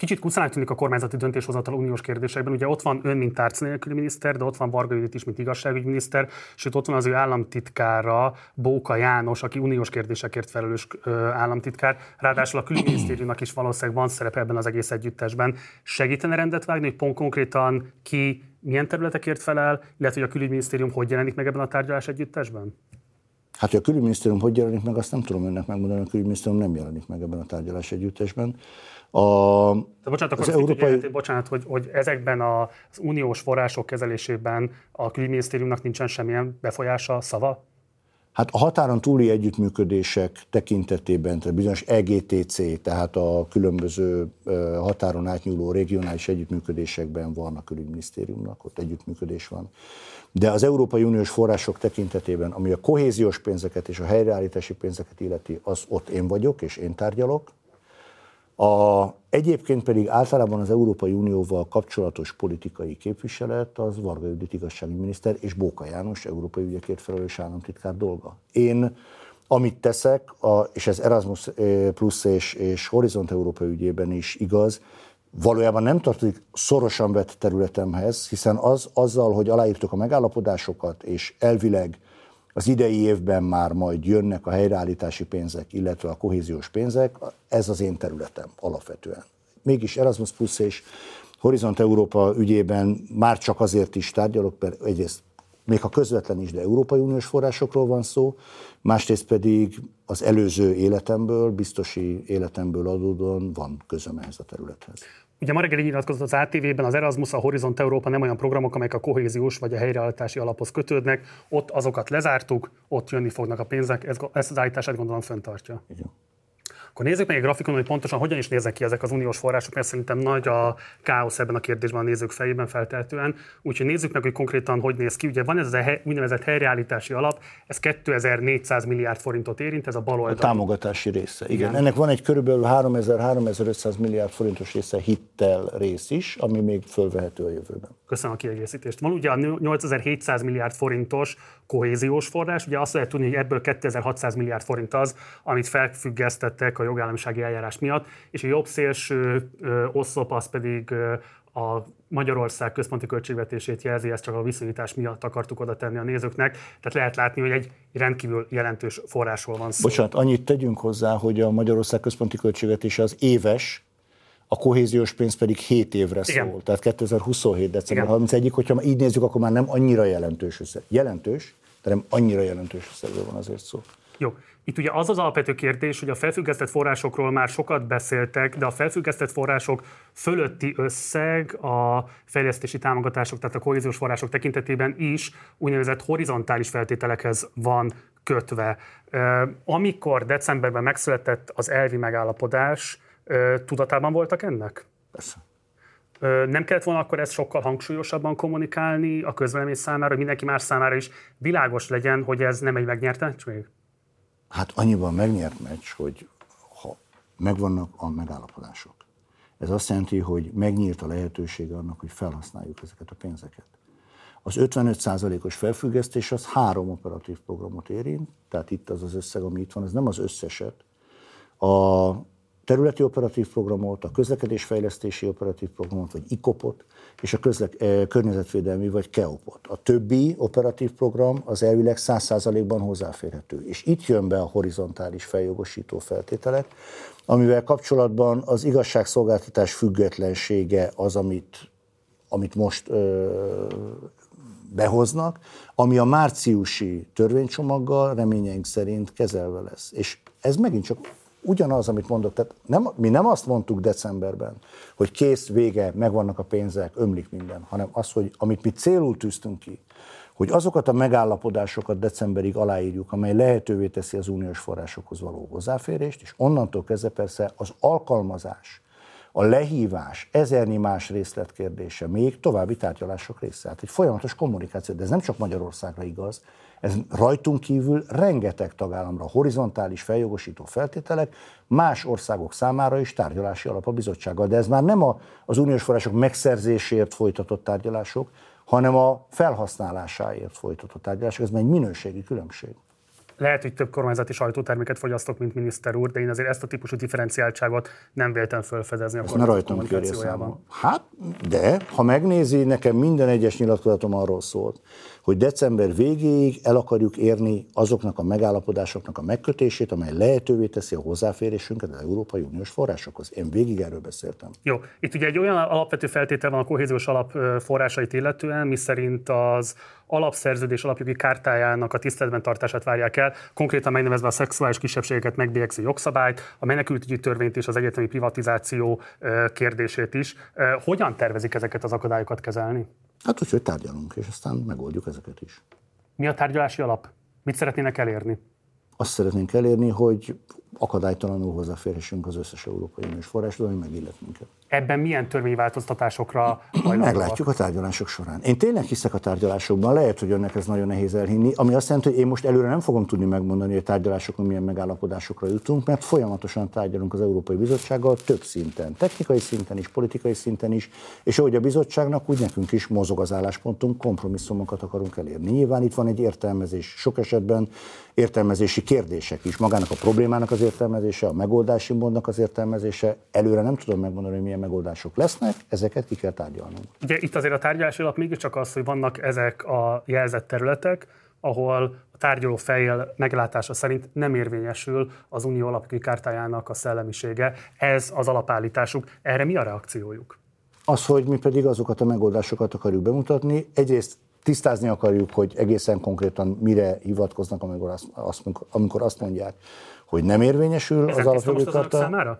Kicsit kuszának tűnik a kormányzati döntéshozatal uniós kérdésekben. Ugye ott van ön, mint tárca nélküli miniszter, de ott van Varga Judit is, mint igazságügyminiszter, sőt ott van az ő államtitkára, Bóka János, aki uniós kérdésekért felelős államtitkár. Ráadásul a külügyminisztériumnak is valószínűleg van szerepe ebben az egész együttesben. Segítene rendet vágni, hogy pont konkrétan ki milyen területekért felel, illetve hogy a külügyminisztérium hogy jelenik meg ebben a tárgyalás együttesben? Hát, hogy a külügyminisztérium hogy jelenik meg, azt nem tudom önnek megmondani, a külügyminisztérium nem jelenik meg ebben a tárgyalás együttesben. A, De bocsánat, akkor az európai... Jelenti, bocsánat, hogy, hogy ezekben az uniós források kezelésében a külügyminisztériumnak nincsen semmilyen befolyása, szava? Hát a határon túli együttműködések tekintetében, tehát bizonyos EGTC, tehát a különböző határon átnyúló regionális együttműködésekben van a külügyminisztériumnak, ott együttműködés van. De az Európai Uniós források tekintetében, ami a kohéziós pénzeket és a helyreállítási pénzeket illeti, az ott én vagyok, és én tárgyalok. A, egyébként pedig általában az Európai Unióval kapcsolatos politikai képviselet az Varga Judit igazságügyminiszter és Bóka János európai ügyekért felelős államtitkár dolga. Én amit teszek, a, és ez Erasmus eh, Plus és, és Horizont Európa ügyében is igaz, valójában nem tartozik szorosan vett területemhez, hiszen az azzal, hogy aláírtuk a megállapodásokat, és elvileg az idei évben már majd jönnek a helyreállítási pénzek, illetve a kohéziós pénzek, ez az én területem alapvetően. Mégis Erasmus Plus és Horizont Európa ügyében már csak azért is tárgyalok, mert egyrészt még ha közvetlen is, de Európai Uniós forrásokról van szó, másrészt pedig az előző életemből, biztosi életemből adódóan van közöm ehhez a területhez. Ugye ma reggel így nyilatkozott az ATV-ben, az Erasmus, a Horizont Európa nem olyan programok, amelyek a kohéziós vagy a helyreállítási alaphoz kötődnek. Ott azokat lezártuk, ott jönni fognak a pénzek, ezt az állítását gondolom föntartja. Igen. Akkor nézzük meg egy grafikonon, hogy pontosan hogyan is néznek ki ezek az uniós források, mert szerintem nagy a káosz ebben a kérdésben a nézők fejében feltehetően. Úgyhogy nézzük meg, hogy konkrétan hogy néz ki. Ugye van ez a úgynevezett helyreállítási alap, ez 2400 milliárd forintot érint, ez a bal oldal. A támogatási része, igen. igen. Ennek van egy körülbelül 3000-3500 milliárd forintos része hittel rész is, ami még fölvehető a jövőben. Köszönöm a kiegészítést. Van ugye a 8700 milliárd forintos kohéziós forrás, ugye azt lehet tudni, hogy ebből 2600 milliárd forint az, amit felfüggesztettek a jogállamisági eljárás miatt, és a jobb szélső oszlop az pedig a Magyarország központi költségvetését jelzi, ezt csak a viszonyítás miatt akartuk oda tenni a nézőknek. Tehát lehet látni, hogy egy rendkívül jelentős forrásról van szó. Bocsánat, annyit tegyünk hozzá, hogy a Magyarország központi költségvetése az éves, a kohéziós pénz pedig 7 évre Igen. szól, tehát 2027. december 31 hogyha így nézzük, akkor már nem annyira jelentős összeg. Jelentős, de nem annyira jelentős összegről van azért szó. Jó. Itt ugye az az alapvető kérdés, hogy a felfüggesztett forrásokról már sokat beszéltek, de a felfüggesztett források fölötti összeg a fejlesztési támogatások, tehát a kohéziós források tekintetében is úgynevezett horizontális feltételekhez van kötve. Amikor decemberben megszületett az elvi megállapodás, tudatában voltak ennek? Persze. Nem kellett volna akkor ezt sokkal hangsúlyosabban kommunikálni a közvélemény számára, hogy mindenki más számára is világos legyen, hogy ez nem egy megnyert meccs Hát annyiban megnyert meccs, hogy ha megvannak a megállapodások. Ez azt jelenti, hogy megnyílt a lehetősége annak, hogy felhasználjuk ezeket a pénzeket. Az 55%-os felfüggesztés az három operatív programot érint, tehát itt az az összeg, ami itt van, ez nem az összeset. A területi operatív programot, a közlekedésfejlesztési operatív programot, vagy ICOP-ot, és a közlek, eh, környezetvédelmi, vagy KEOP-ot. A többi operatív program az elvileg 100%-ban hozzáférhető. És itt jön be a horizontális feljogosító feltételek, amivel kapcsolatban az igazságszolgáltatás függetlensége az, amit, amit most ö, behoznak, ami a márciusi törvénycsomaggal reményeink szerint kezelve lesz. És ez megint csak ugyanaz, amit mondok. Tehát nem, mi nem azt mondtuk decemberben, hogy kész, vége, megvannak a pénzek, ömlik minden, hanem az, hogy amit mi célul tűztünk ki, hogy azokat a megállapodásokat decemberig aláírjuk, amely lehetővé teszi az uniós forrásokhoz való hozzáférést, és onnantól kezdve persze az alkalmazás, a lehívás, ezernyi más részletkérdése még további tárgyalások része. Hát egy folyamatos kommunikáció, de ez nem csak Magyarországra igaz, ez rajtunk kívül rengeteg tagállamra horizontális feljogosító feltételek, más országok számára is tárgyalási alap a bizottsággal. De ez már nem a, az uniós források megszerzéséért folytatott tárgyalások, hanem a felhasználásáért folytatott tárgyalások. Ez már egy minőségi különbség lehet, hogy több kormányzati sajtóterméket fogyasztok, mint miniszter úr, de én azért ezt a típusú differenciáltságot nem véltem felfedezni a kormány kommunikációjában. Hát, de ha megnézi, nekem minden egyes nyilatkozatom arról szólt, hogy december végéig el akarjuk érni azoknak a megállapodásoknak a megkötését, amely lehetővé teszi a hozzáférésünket az Európai Uniós forrásokhoz. Én végig erről beszéltem. Jó, itt ugye egy olyan alapvető feltétel van a kohéziós alap forrásait illetően, miszerint az alapszerződés alapjogi kártájának a tiszteletben tartását várják el, konkrétan megnevezve a szexuális kisebbségeket megbélyegző jogszabályt, a menekültügyi törvényt és az egyetemi privatizáció kérdését is. Hogyan tervezik ezeket az akadályokat kezelni? Hát úgy, hogy tárgyalunk, és aztán megoldjuk ezeket is. Mi a tárgyalási alap? Mit szeretnének elérni? Azt szeretnénk elérni, hogy akadálytalanul hozzáférhessünk az összes Európai Uniós forráshoz, ami megillet minket. Ebben milyen törvényváltoztatásokra Meglátjuk a tárgyalások során. Én tényleg hiszek a tárgyalásokban, lehet, hogy önnek ez nagyon nehéz elhinni, ami azt jelenti, hogy én most előre nem fogom tudni megmondani, hogy a tárgyalásokon milyen megállapodásokra jutunk, mert folyamatosan tárgyalunk az Európai Bizottsággal több szinten, technikai szinten is, politikai szinten is, és ahogy a bizottságnak, úgy nekünk is mozog az álláspontunk, kompromisszumokat akarunk elérni. Nyilván itt van egy értelmezés, sok esetben értelmezési kérdések is, magának a problémának az értelmezése, a megoldási módnak az értelmezése. Előre nem tudom megmondani, hogy milyen megoldások lesznek, ezeket ki kell tárgyalnunk. Ugye itt azért a tárgyalási alap mégiscsak az, hogy vannak ezek a jelzett területek, ahol a tárgyaló fejjel meglátása szerint nem érvényesül az unió alapjogi kártájának a szellemisége. Ez az alapállításuk. Erre mi a reakciójuk? Az, hogy mi pedig azokat a megoldásokat akarjuk bemutatni. Egyrészt tisztázni akarjuk, hogy egészen konkrétan mire hivatkoznak, amikor azt, amikor azt mondják, hogy nem érvényesül az alapjogi karta.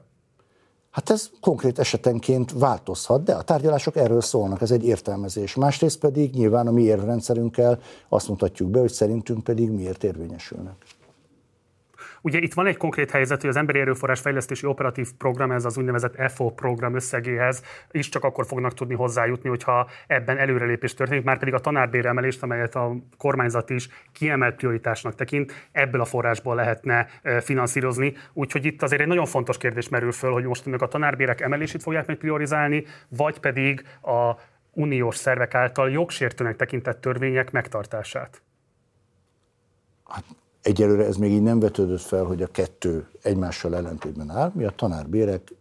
Hát ez konkrét esetenként változhat, de a tárgyalások erről szólnak, ez egy értelmezés. Másrészt pedig nyilván a mi érvrendszerünkkel azt mutatjuk be, hogy szerintünk pedig miért érvényesülnek. Ugye itt van egy konkrét helyzet, hogy az Emberi Erőforrás Fejlesztési Operatív Program, ez az úgynevezett EFO program összegéhez is csak akkor fognak tudni hozzájutni, hogyha ebben előrelépés történik, már pedig a tanárbéremelést, amelyet a kormányzat is kiemelt prioritásnak tekint, ebből a forrásból lehetne finanszírozni. Úgyhogy itt azért egy nagyon fontos kérdés merül föl, hogy most önök a tanárbérek emelését fogják meg priorizálni, vagy pedig a uniós szervek által jogsértőnek tekintett törvények megtartását. Hát Egyelőre ez még így nem vetődött fel, hogy a kettő egymással ellentétben áll. Mi a tanárbérek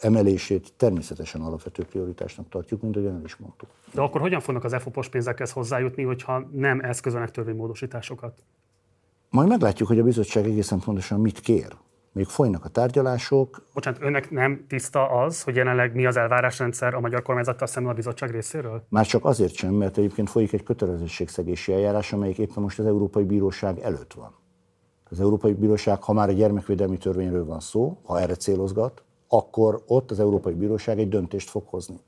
emelését természetesen alapvető prioritásnak tartjuk, mint ahogy el is mondtuk. De akkor hogyan fognak az EFOPOS pénzekhez hozzájutni, hogyha nem eszközölnek törvénymódosításokat? Majd meglátjuk, hogy a bizottság egészen pontosan mit kér még folynak a tárgyalások. Bocsánat, önnek nem tiszta az, hogy jelenleg mi az elvárásrendszer a magyar kormányzattal szemben a bizottság részéről? Már csak azért sem, mert egyébként folyik egy kötelezettségszegési eljárás, amelyik éppen most az Európai Bíróság előtt van. Az Európai Bíróság, ha már a gyermekvédelmi törvényről van szó, ha erre célozgat, akkor ott az Európai Bíróság egy döntést fog hozni.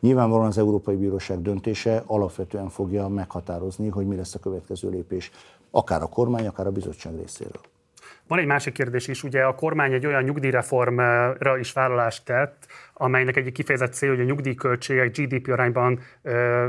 Nyilvánvalóan az Európai Bíróság döntése alapvetően fogja meghatározni, hogy mi lesz a következő lépés, akár a kormány, akár a bizottság részéről. Van egy másik kérdés is, ugye a kormány egy olyan nyugdíjreformra is vállalást tett, amelynek egy kifejezett cél, hogy a nyugdíjköltségek GDP arányban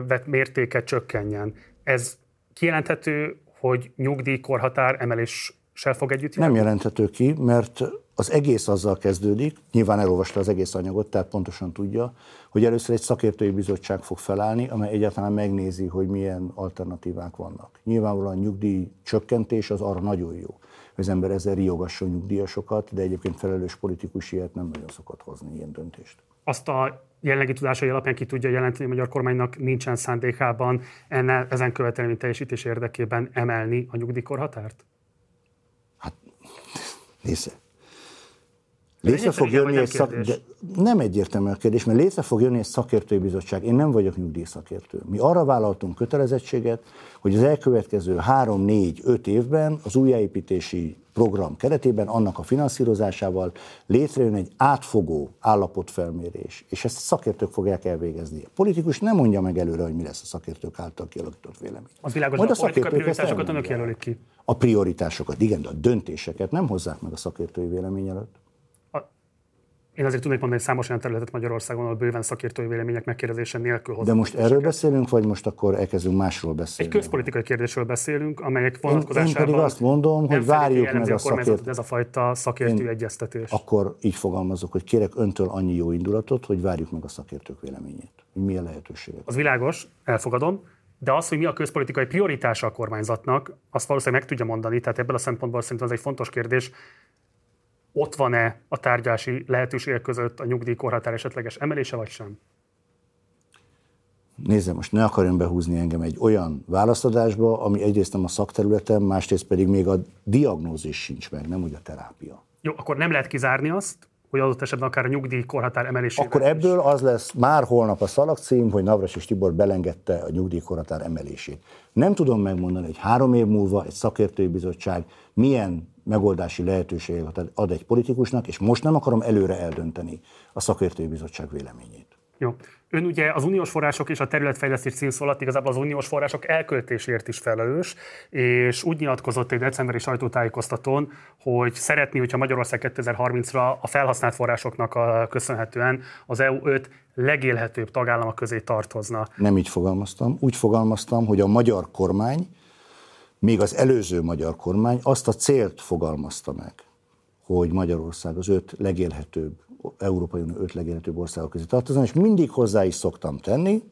vett mértéke csökkenjen. Ez kijelenthető, hogy nyugdíjkorhatár emeléssel fog együtt járni? Nem jelenthető ki, mert az egész azzal kezdődik, nyilván elolvasta az egész anyagot, tehát pontosan tudja, hogy először egy szakértői bizottság fog felállni, amely egyáltalán megnézi, hogy milyen alternatívák vannak. Nyilvánvalóan nyugdíj csökkentés az arra nagyon jó az ember ezzel riogasson nyugdíjasokat, de egyébként felelős politikus ilyet nem nagyon szokott hozni ilyen döntést. Azt a jelenlegi tudásai alapján ki tudja jelenteni, hogy a magyar kormánynak nincsen szándékában enne, ezen követelmény teljesítés érdekében emelni a nyugdíjkorhatárt? Hát, nézze. Létre fog jönni egy szak... De nem egyértelmű a kérdés, mert létre fog jönni egy szakértői bizottság. Én nem vagyok nyugdíjszakértő. Mi arra vállaltunk kötelezettséget, hogy az elkövetkező három, négy, öt évben az újjáépítési program keretében, annak a finanszírozásával létrejön egy átfogó állapotfelmérés, és ezt a szakértők fogják elvégezni. A politikus nem mondja meg előre, hogy mi lesz a szakértők által kialakított vélemény. Az világos, Majd a, a politikai prioritásokat önök jelölik ki. A prioritásokat, igen, de a döntéseket nem hozzák meg a szakértői vélemény előtt. Én azért tudnék mondani, hogy számos olyan területet Magyarországon, ahol bőven szakértői vélemények megkérdezése nélkül hozzá. De most erről beszélünk, vagy most akkor elkezdünk másról beszélni? Egy közpolitikai kérdésről beszélünk, amelyek vonatkozásában... Én, én pedig azt mondom, hogy várjuk meg a szakértőt. Ez a fajta szakértő én egyeztetés. Akkor így fogalmazok, hogy kérek öntől annyi jó indulatot, hogy várjuk meg a szakértők véleményét. Hogy milyen lehetőségek. Az világos, elfogadom. De az, hogy mi a közpolitikai prioritása a kormányzatnak, azt valószínűleg meg tudja mondani, tehát ebből a szempontból szerintem ez egy fontos kérdés ott van-e a tárgyási lehetőségek között a nyugdíjkorhatár esetleges emelése, vagy sem? Nézze, most ne akarjon behúzni engem egy olyan válaszadásba, ami egyrészt nem a szakterületem, másrészt pedig még a diagnózis sincs meg, nem úgy a terápia. Jó, akkor nem lehet kizárni azt, hogy adott esetben akár a nyugdíjkorhatár emelésével Akkor ebből az lesz már holnap a szalagcím, hogy Navras és Tibor belengedte a nyugdíjkorhatár emelését. Nem tudom megmondani, hogy három év múlva egy szakértői bizottság milyen megoldási lehetőséget ad egy politikusnak, és most nem akarom előre eldönteni a szakértői bizottság véleményét. Jó. Ön ugye az uniós források és a területfejlesztés címszó alatt igazából az uniós források elköltésért is felelős, és úgy nyilatkozott egy decemberi sajtótájékoztatón, hogy szeretné, hogyha Magyarország 2030-ra a felhasznált forrásoknak a, köszönhetően az EU 5 legélhetőbb tagállama közé tartozna. Nem így fogalmaztam. Úgy fogalmaztam, hogy a magyar kormány, még az előző magyar kormány azt a célt fogalmazta meg, hogy Magyarország az öt legélhetőbb Európai Unió öt legjelentőbb országok közé tartozom, és mindig hozzá is szoktam tenni,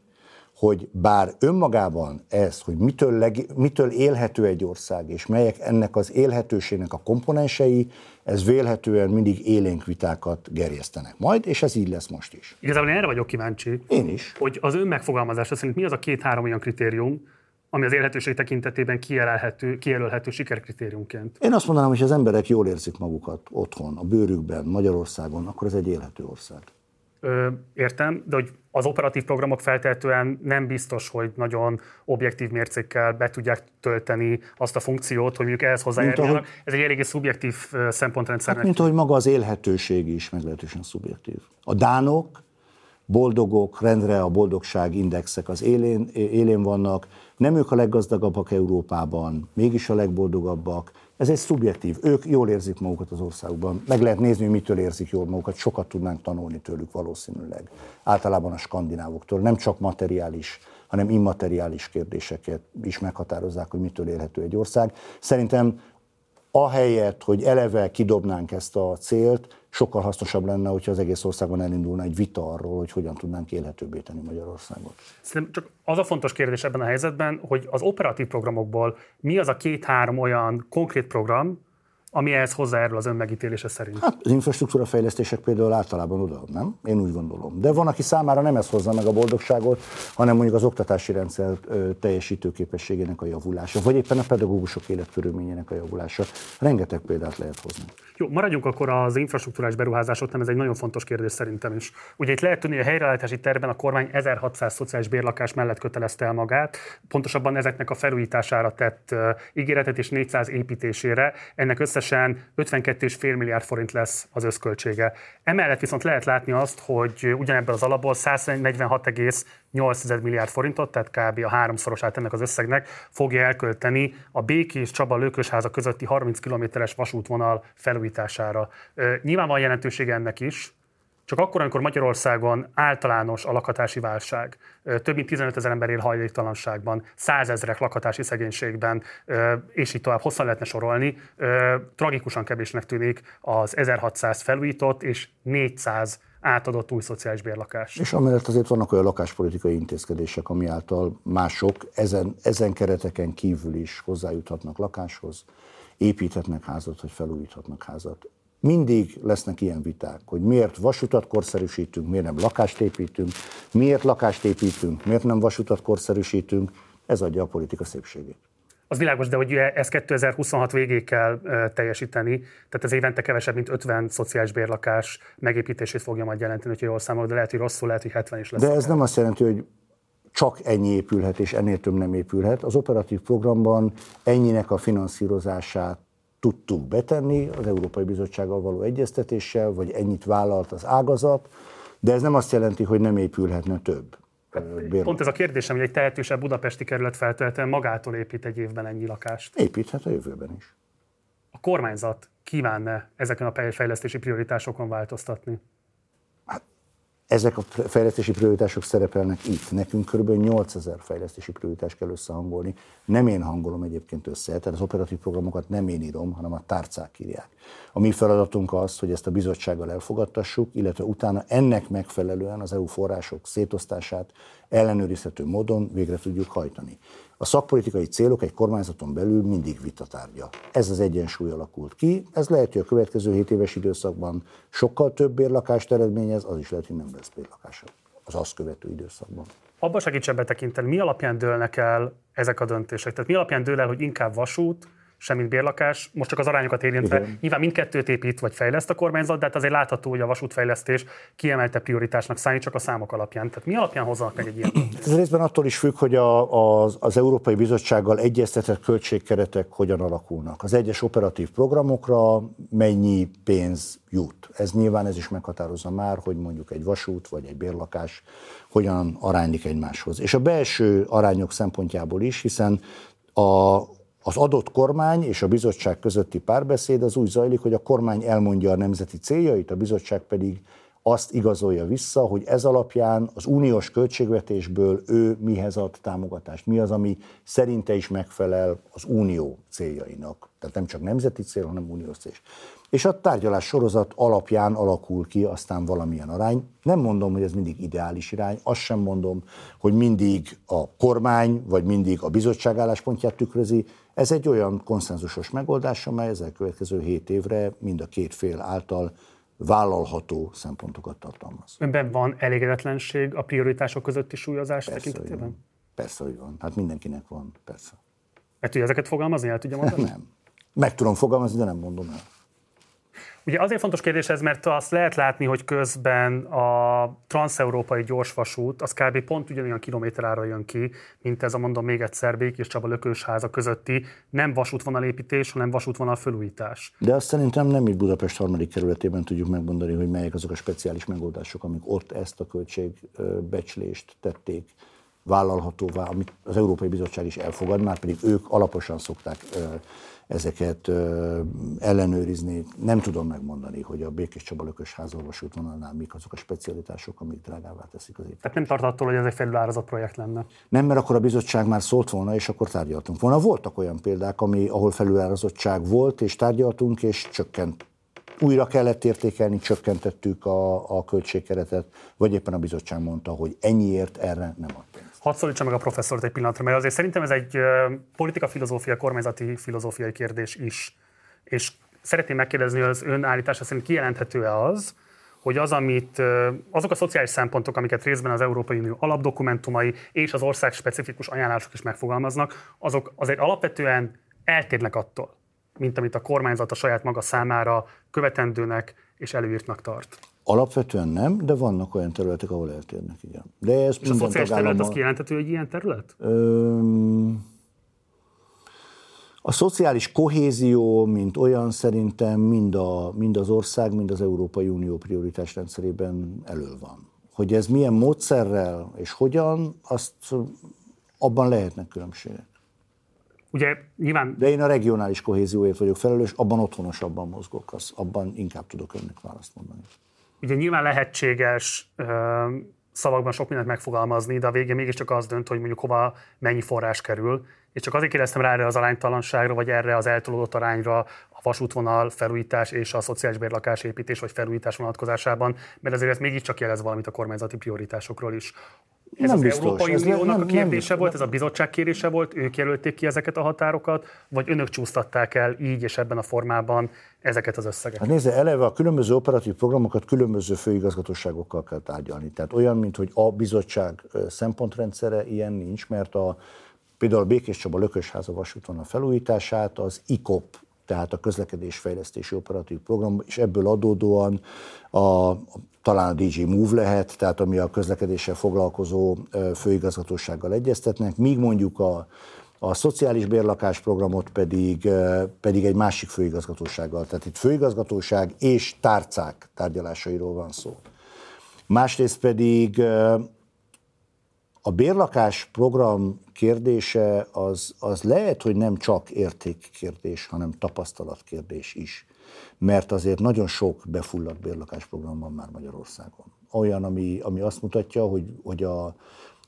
hogy bár önmagában ez, hogy mitől, leg, mitől élhető egy ország, és melyek ennek az élhetőségnek a komponensei, ez vélhetően mindig élénk vitákat gerjesztenek majd, és ez így lesz most is. Igazából én erre vagyok kíváncsi. Én is. Hogy az ön megfogalmazása szerint mi az a két-három olyan kritérium, ami az élhetőség tekintetében kijelölhető, kijelölhető sikerkritériumként. Én azt mondanám, hogy az emberek jól érzik magukat otthon, a bőrükben, Magyarországon, akkor ez egy élhető ország. Ö, értem, de hogy az operatív programok feltehetően nem biztos, hogy nagyon objektív mércékkel be tudják tölteni azt a funkciót, hogy mondjuk ehhez hozzájárulnak. Ahogy... Ez egy eléggé szubjektív szempontrendszer. Hát, mint ahogy maga az élhetőség is meglehetősen szubjektív. A dánok boldogok, rendre a boldogság indexek az élén, élén vannak, nem ők a leggazdagabbak Európában, mégis a legboldogabbak. Ez egy szubjektív. Ők jól érzik magukat az országban. Meg lehet nézni, hogy mitől érzik jól magukat. Sokat tudnánk tanulni tőlük valószínűleg. Általában a skandinávoktól. Nem csak materiális, hanem immateriális kérdéseket is meghatározzák, hogy mitől élhető egy ország. Szerintem ahelyett, hogy eleve kidobnánk ezt a célt, sokkal hasznosabb lenne, hogyha az egész országban elindulna egy vita arról, hogy hogyan tudnánk élhetőbbé tenni Magyarországot. Szerintem csak az a fontos kérdés ebben a helyzetben, hogy az operatív programokból mi az a két-három olyan konkrét program, ami ehhez hozzájárul az önmegítélése szerint? Hát az infrastruktúra fejlesztések például általában oda, nem? Én úgy gondolom. De van, aki számára nem ez hozza meg a boldogságot, hanem mondjuk az oktatási rendszer teljesítőképességének a javulása, vagy éppen a pedagógusok életkörülményének a javulása. Rengeteg példát lehet hozni. Jó, maradjunk akkor az infrastruktúrás beruházások, nem ez egy nagyon fontos kérdés szerintem is. Ugye itt lehet tudni, hogy a helyreállítási terben a kormány 1600 szociális bérlakás mellett kötelezte el magát, pontosabban ezeknek a felújítására tett ígéretet és 400 építésére. Ennek összesen 52,5 milliárd forint lesz az összköltsége. Emellett viszont lehet látni azt, hogy ugyanebből az alapból 146,8 milliárd forintot, tehát kb. a háromszorosát ennek az összegnek fogja elkölteni a Békés Csaba Lőkösháza közötti 30 kilométeres vasútvonal felújítására. Nyilván van jelentősége ennek is, csak akkor, amikor Magyarországon általános a lakhatási válság, több mint 15 ezer ember él hajléktalanságban, százezrek lakhatási szegénységben, és így tovább hosszan lehetne sorolni, tragikusan kevésnek tűnik az 1600 felújított és 400 átadott új szociális bérlakás. És amellett azért vannak olyan lakáspolitikai intézkedések, ami által mások ezen, ezen kereteken kívül is hozzájuthatnak lakáshoz, építhetnek házat, vagy felújíthatnak házat. Mindig lesznek ilyen viták, hogy miért vasutat korszerűsítünk, miért nem lakást építünk, miért lakást építünk, miért nem vasutat korszerűsítünk, ez adja a politika szépségét. Az világos, de hogy ezt 2026 végéig kell teljesíteni, tehát ez évente kevesebb, mint 50 szociális bérlakás megépítését fogja majd jelenteni, hogy jól számolok, de lehet, hogy rosszul, lehet, hogy 70 is lesz. De ez nem azt jelenti, hogy csak ennyi épülhet, és ennél több nem épülhet. Az operatív programban ennyinek a finanszírozását tudtuk betenni az Európai Bizottsággal való egyeztetéssel, vagy ennyit vállalt az ágazat, de ez nem azt jelenti, hogy nem épülhetne több. Hát, pont ez a kérdésem, hogy egy tehetősebb budapesti kerület feltétlenül magától épít egy évben ennyi lakást. Építhet a jövőben is. A kormányzat kívánne ezeken a fejlesztési prioritásokon változtatni? Ezek a fejlesztési prioritások szerepelnek itt. Nekünk kb. 8000 fejlesztési prioritást kell összehangolni. Nem én hangolom egyébként össze, tehát az operatív programokat nem én írom, hanem a tárcák írják. A mi feladatunk az, hogy ezt a bizottsággal elfogadtassuk, illetve utána ennek megfelelően az EU források szétosztását ellenőrizhető módon végre tudjuk hajtani. A szakpolitikai célok egy kormányzaton belül mindig vitatárgya. Ez az egyensúly alakult ki. Ez lehet, hogy a következő 7 éves időszakban sokkal több bérlakást eredményez, az is lehet, hogy nem lesz bérlakás az azt követő időszakban. Abba segítsen betekinteni, mi alapján dőlnek el ezek a döntések? Tehát mi alapján dől el, hogy inkább vasút, semmint bérlakás. Most csak az arányokat érintve. Igen. Nyilván mindkettőt épít vagy fejleszt a kormányzat, de hát azért látható, hogy a vasútfejlesztés kiemelte prioritásnak számít csak a számok alapján. Tehát mi alapján hozzanak meg egy ilyen? Ez részben attól is függ, hogy a, az, az Európai Bizottsággal egyeztetett költségkeretek hogyan alakulnak. Az egyes operatív programokra mennyi pénz jut. Ez nyilván ez is meghatározza már, hogy mondjuk egy vasút vagy egy bérlakás hogyan aránylik egymáshoz. És a belső arányok szempontjából is, hiszen a, az adott kormány és a bizottság közötti párbeszéd az úgy zajlik, hogy a kormány elmondja a nemzeti céljait, a bizottság pedig azt igazolja vissza, hogy ez alapján az uniós költségvetésből ő mihez ad támogatást, mi az, ami szerinte is megfelel az unió céljainak. Tehát nem csak nemzeti cél, hanem uniós cél. És a tárgyalás sorozat alapján alakul ki aztán valamilyen arány. Nem mondom, hogy ez mindig ideális irány, azt sem mondom, hogy mindig a kormány, vagy mindig a bizottság álláspontját tükrözi, ez egy olyan konszenzusos megoldás, amely ezzel következő hét évre mind a két fél által vállalható szempontokat tartalmaz. Önben van elégedetlenség a prioritások közötti súlyozás persze, tekintetében? Hogy persze, hogy van. Hát mindenkinek van, persze. Meg tudja ezeket fogalmazni, el tudja mondani? nem. Meg tudom fogalmazni, de nem mondom el. Ugye azért fontos kérdés ez, mert azt lehet látni, hogy közben a transeurópai gyorsvasút az kb. pont ugyanolyan kilométerára jön ki, mint ez a mondom még egyszer Bék és Csaba lökősháza közötti nem vasútvonalépítés, hanem vasútvonal fölújítás. De azt szerintem nem itt Budapest harmadik kerületében tudjuk megmondani, hogy melyek azok a speciális megoldások, amik ott ezt a költségbecslést tették vállalhatóvá, amit az Európai Bizottság is elfogad, már pedig ők alaposan szokták ezeket ellenőrizni. Nem tudom megmondani, hogy a Békés Csaba Lökös házolvasútvonalnál mik azok a specialitások, amik drágává teszik az építést. Tehát nem tart attól, hogy ez egy felülárazott projekt lenne? Nem, mert akkor a bizottság már szólt volna, és akkor tárgyaltunk volna. Voltak olyan példák, ami, ahol felülárazottság volt, és tárgyaltunk, és csökkent újra kellett értékelni, csökkentettük a, a költségkeretet, vagy éppen a bizottság mondta, hogy ennyiért erre nem ad pénzt. Hadd szólítsa meg a professzort egy pillanatra, mert azért szerintem ez egy politika filozófia, kormányzati filozófiai kérdés is. És szeretném megkérdezni, hogy az ön állítása szerint kijelenthető-e az, hogy az, amit, azok a szociális szempontok, amiket részben az Európai Unió alapdokumentumai és az ország specifikus ajánlások is megfogalmaznak, azok azért alapvetően eltérnek attól, mint amit a kormányzat a saját maga számára követendőnek és előírtnak tart. Alapvetően nem, de vannak olyan területek, ahol eltérnek, igen. De ez és a szociális terület az kijelenthető egy ilyen terület? Öm, a szociális kohézió, mint olyan szerintem mind, a, mind az ország, mind az Európai Unió prioritás rendszerében elő van. Hogy ez milyen módszerrel és hogyan, azt abban lehetnek különbségek. Ugye nyilván... De én a regionális kohézióért vagyok felelős, abban otthonosabban mozgok, az, abban inkább tudok önnek választ mondani. Ugye nyilván lehetséges szavakban sok mindent megfogalmazni, de a végén mégiscsak az dönt, hogy mondjuk hova mennyi forrás kerül. És csak azért kérdeztem rá erre az aránytalanságra, vagy erre az eltolódott arányra a vasútvonal felújítás és a szociális bérlakás építés vagy felújítás vonatkozásában, mert azért ez mégiscsak jelez valamit a kormányzati prioritásokról is. Ez nem az biztos. Európai ez Uniónak nem, a kérdése nem, volt, ez a bizottság kérése volt, ők jelölték ki ezeket a határokat, vagy önök csúsztatták el így és ebben a formában ezeket az összegeket? Hát nézze, eleve a különböző operatív programokat különböző főigazgatóságokkal kell tárgyalni. Tehát olyan, mint hogy a bizottság szempontrendszere, ilyen nincs, mert a például a Békés Csaba Lökösháza vasúton a felújítását az ICOP, tehát a közlekedésfejlesztési operatív program, és ebből adódóan a, talán a DG Move lehet, tehát ami a közlekedéssel foglalkozó főigazgatósággal egyeztetnek, míg mondjuk a, a szociális bérlakás programot pedig, pedig egy másik főigazgatósággal. Tehát itt főigazgatóság és tárcák tárgyalásairól van szó. Másrészt pedig a bérlakás program kérdése az, az lehet, hogy nem csak értékkérdés, hanem tapasztalatkérdés is. Mert azért nagyon sok befulladt bérlakásprogram van már Magyarországon. Olyan, ami, ami azt mutatja, hogy, hogy a,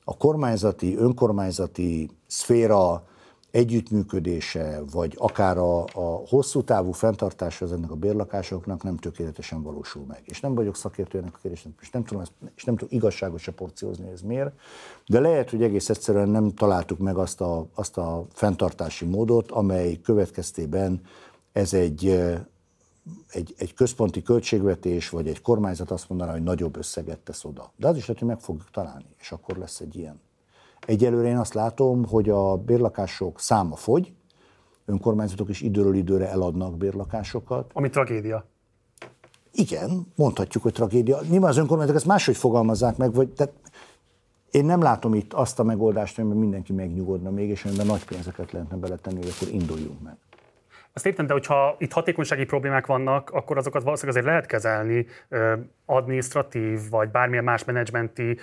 a kormányzati, önkormányzati szféra együttműködése, vagy akár a, a hosszú távú fenntartása ezeknek a bérlakásoknak nem tökéletesen valósul meg. És nem vagyok szakértő ennek a kérdésnek, és nem tudom, és nem tudom igazságos porciózni, ez miért, de lehet, hogy egész egyszerűen nem találtuk meg azt a, azt a fenntartási módot, amely következtében ez egy, egy, egy központi költségvetés, vagy egy kormányzat azt mondaná, hogy nagyobb összeget tesz oda. De az is lehet, hogy meg fogjuk találni, és akkor lesz egy ilyen. Egyelőre én azt látom, hogy a bérlakások száma fogy, önkormányzatok is időről időre eladnak bérlakásokat. Ami tragédia. Igen, mondhatjuk, hogy tragédia. Nyilván az önkormányzatok ezt máshogy fogalmazzák meg, vagy tehát én nem látom itt azt a megoldást, amiben mindenki megnyugodna még, és amiben nagy pénzeket lehetne beletenni, hogy akkor induljunk meg. Azt értem, de hogyha itt hatékonysági problémák vannak, akkor azokat valószínűleg azért lehet kezelni administratív vagy bármilyen más menedzsmenti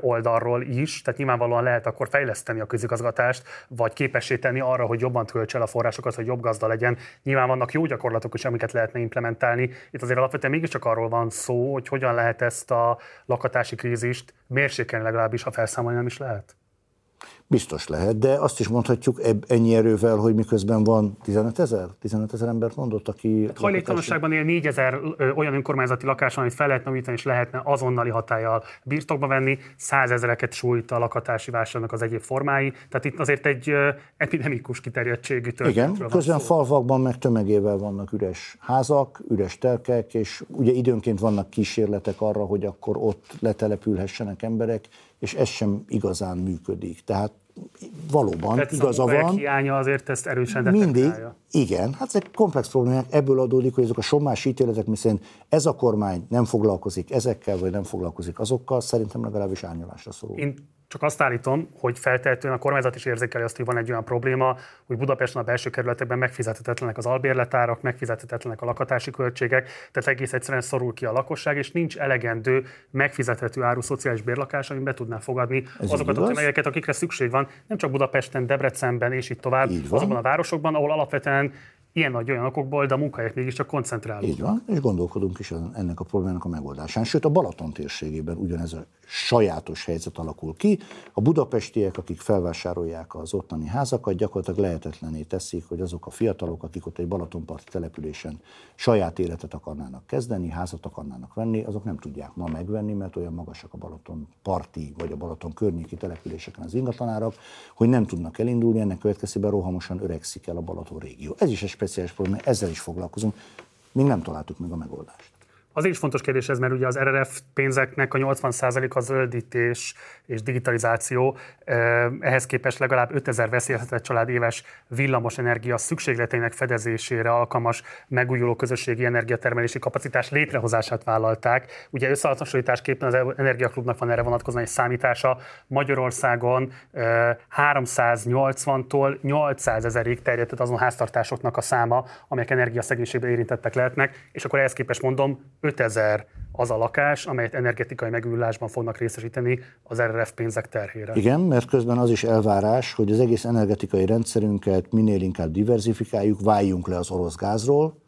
oldalról is, tehát nyilvánvalóan lehet akkor fejleszteni a közigazgatást, vagy képessé tenni arra, hogy jobban töltse el a forrásokat, hogy jobb gazda legyen. Nyilván vannak jó gyakorlatok is, amiket lehetne implementálni. Itt azért alapvetően mégiscsak arról van szó, hogy hogyan lehet ezt a lakatási krízist mérsékelni legalábbis, ha felszámolni nem is lehet. Biztos lehet, de azt is mondhatjuk ennyi erővel, hogy miközben van 15 ezer, 15 ezer embert mondott, aki... Hát hajléktalanságban él 4 ezer olyan önkormányzati lakás, amit fel lehetne újítani, és lehetne azonnali hatállyal birtokba venni, 100 ezereket sújt a lakatási válságnak az egyéb formái, tehát itt azért egy epidemikus kiterjedtségű Igen, közben falvakban meg tömegével vannak üres házak, üres telkek, és ugye időnként vannak kísérletek arra, hogy akkor ott letelepülhessenek emberek, és ez sem igazán működik. Tehát valóban Tehát igaza van. hiánya azért ezt erősen Mindig, igen, hát ezek komplex problémák, ebből adódik, hogy ezek a sommás ítéletek, miszerint ez a kormány nem foglalkozik ezekkel, vagy nem foglalkozik azokkal, szerintem legalábbis árnyalásra szorul. Én csak azt állítom, hogy feltétlenül a kormányzat is érzékeli azt, hogy van egy olyan probléma, hogy Budapesten a belső kerületekben megfizethetetlenek az albérletárak, megfizethetetlenek a lakatási költségek, tehát egész egyszerűen szorul ki a lakosság, és nincs elegendő megfizethető áru szociális bérlakás, ami be tudná fogadni Ez azokat a tömegeket, akikre szükség van, nem csak Budapesten, Debrecenben és itt tovább, azokban a városokban, ahol alapvetően ilyen nagy olyan okokból, de a munkahelyek mégiscsak koncentrálódnak. Így van, és gondolkodunk is ennek a problémának a megoldásán. Sőt, a Balaton térségében ugyanez a sajátos helyzet alakul ki. A budapestiek, akik felvásárolják az ottani házakat, gyakorlatilag lehetetlené teszik, hogy azok a fiatalok, akik ott egy Balatonparti településen saját életet akarnának kezdeni, házat akarnának venni, azok nem tudják ma megvenni, mert olyan magasak a Balaton parti vagy a Balaton környéki településeken az ingatlanárak, hogy nem tudnak elindulni, ennek következtében rohamosan öregszik el a Balaton régió. Ez is egy speciális probléma, ezzel is foglalkozunk. Még nem találtuk meg a megoldást. Azért is fontos kérdés ez, mert ugye az RRF pénzeknek a 80% a zöldítés és digitalizáció. Ehhez képest legalább 5000 veszélyeztetett család éves villamosenergia szükségleteinek fedezésére alkalmas megújuló közösségi energiatermelési kapacitás létrehozását vállalták. Ugye összehasonlításképpen az Energiaklubnak van erre vonatkozóan egy számítása. Magyarországon 380-tól 800 ezerig terjedt azon háztartásoknak a száma, amelyek energiaszegénységben érintettek lehetnek, és akkor ehhez képest mondom, 5000 az a lakás, amelyet energetikai megújulásban fognak részesíteni az RRF pénzek terhére. Igen, mert közben az is elvárás, hogy az egész energetikai rendszerünket minél inkább diversifikáljuk, váljunk le az orosz gázról,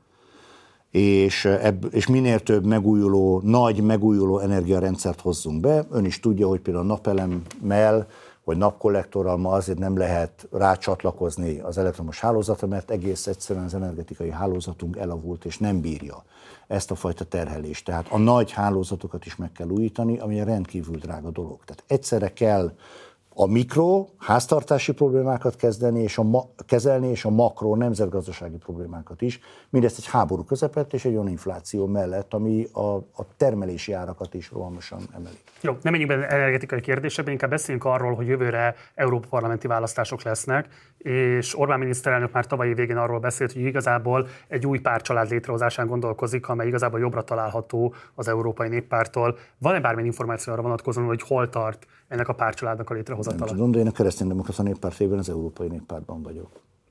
és, ebb, és minél több megújuló, nagy megújuló energiarendszert hozzunk be. Ön is tudja, hogy például napelemmel vagy napkollektorral ma azért nem lehet rácsatlakozni az elektromos hálózatra, mert egész egyszerűen az energetikai hálózatunk elavult és nem bírja ezt a fajta terhelést. Tehát a nagy hálózatokat is meg kell újítani, ami egy rendkívül drága dolog. Tehát egyszerre kell a mikro háztartási problémákat kezdeni és a ma, kezelni, és a makro nemzetgazdasági problémákat is. Mindezt egy háború közepett és egy olyan infláció mellett, ami a, a termelési árakat is rohamosan emeli. Jó, nem menjünk be energetikai kérdésekbe, inkább beszéljünk arról, hogy jövőre Európa parlamenti választások lesznek, és Orbán miniszterelnök már tavalyi végén arról beszélt, hogy igazából egy új párcsalád létrehozásán gondolkozik, amely igazából jobbra található az Európai Néppártól. Van-e bármilyen információ arra vonatkozóan, hogy hol tart ennek a párcsaládnak a létrehozatala? Nem tudom, de én a kereszténydemokrata néppárt az Európai Néppártban vagyok.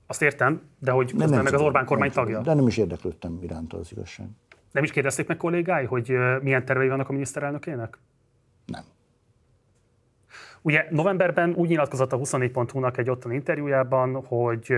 Azt értem, de hogy nem, nem meg az Orbán kormány nem tagja? De nem is érdeklődtem iránta az igazság. Nem is kérdezték meg kollégái, hogy milyen tervei vannak a miniszterelnökének? Ugye novemberben úgy nyilatkozott a 24.hu-nak egy ottan interjújában, hogy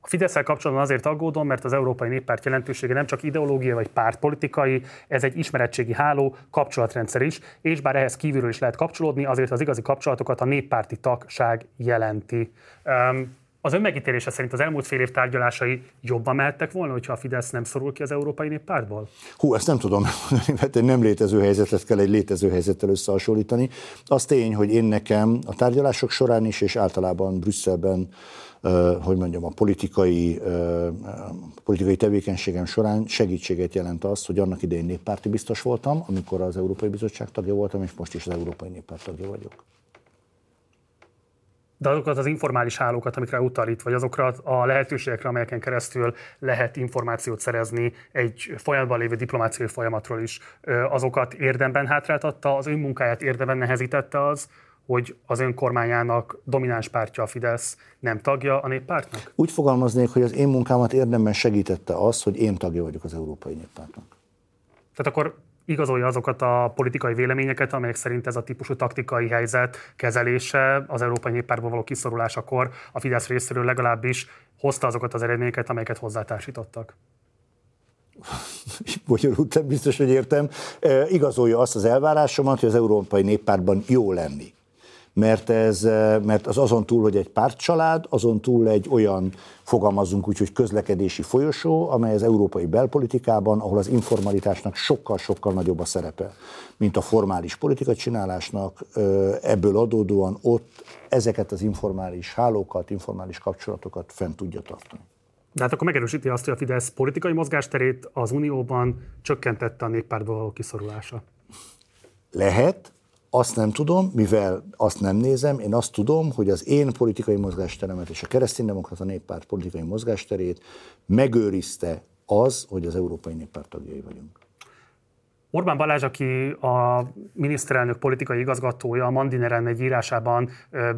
a fidesz kapcsolatban azért aggódom, mert az Európai Néppárt jelentősége nem csak ideológia vagy pártpolitikai, ez egy ismeretségi háló, kapcsolatrendszer is, és bár ehhez kívülről is lehet kapcsolódni, azért az igazi kapcsolatokat a néppárti tagság jelenti. Um, az ön megítélése szerint az elmúlt fél év tárgyalásai jobban mehettek volna, hogyha a Fidesz nem szorul ki az Európai Néppártból? Hú, ezt nem tudom mert egy nem létező helyzetet kell egy létező helyzettel összehasonlítani. Az tény, hogy én nekem a tárgyalások során is, és általában Brüsszelben hogy mondjam, a politikai, politikai tevékenységem során segítséget jelent az, hogy annak idején néppárti biztos voltam, amikor az Európai Bizottság tagja voltam, és most is az Európai Néppárt tagja vagyok de azokat az informális hálókat, amikre utal itt, vagy azokra a lehetőségekre, amelyeken keresztül lehet információt szerezni egy folyamatban lévő diplomáciai folyamatról is, azokat érdemben hátráltatta, az ön munkáját érdemben nehezítette az, hogy az ön kormányának domináns pártja a Fidesz nem tagja a néppártnak? Úgy fogalmaznék, hogy az én munkámat érdemben segítette az, hogy én tagja vagyok az Európai Néppártnak. Tehát akkor igazolja azokat a politikai véleményeket, amelyek szerint ez a típusú taktikai helyzet kezelése az Európai Néppártból való kiszorulásakor a Fidesz részéről legalábbis hozta azokat az eredményeket, amelyeket hozzátársítottak. Bonyolult, biztos, hogy értem. E, igazolja azt az elvárásomat, hogy az Európai Néppártban jó lenni mert, ez, eh, mert az azon túl, hogy egy pártcsalád, azon túl egy olyan, fogalmazunk úgy, hogy közlekedési folyosó, amely az európai belpolitikában, ahol az informalitásnak sokkal-sokkal nagyobb a szerepe, mint a formális politika csinálásnak, eh, ebből adódóan ott ezeket az informális hálókat, informális kapcsolatokat fent tudja tartani. De hát akkor megerősíti azt, hogy a Fidesz politikai mozgásterét az Unióban csökkentette a néppártból kiszorulása. Lehet, azt nem tudom, mivel azt nem nézem, én azt tudom, hogy az én politikai mozgásteremet és a kereszténydemokrata néppárt politikai mozgásterét megőrizte az, hogy az Európai Néppárt tagjai vagyunk. Orbán Balázs, aki a miniszterelnök politikai igazgatója, a Mandineren egy írásában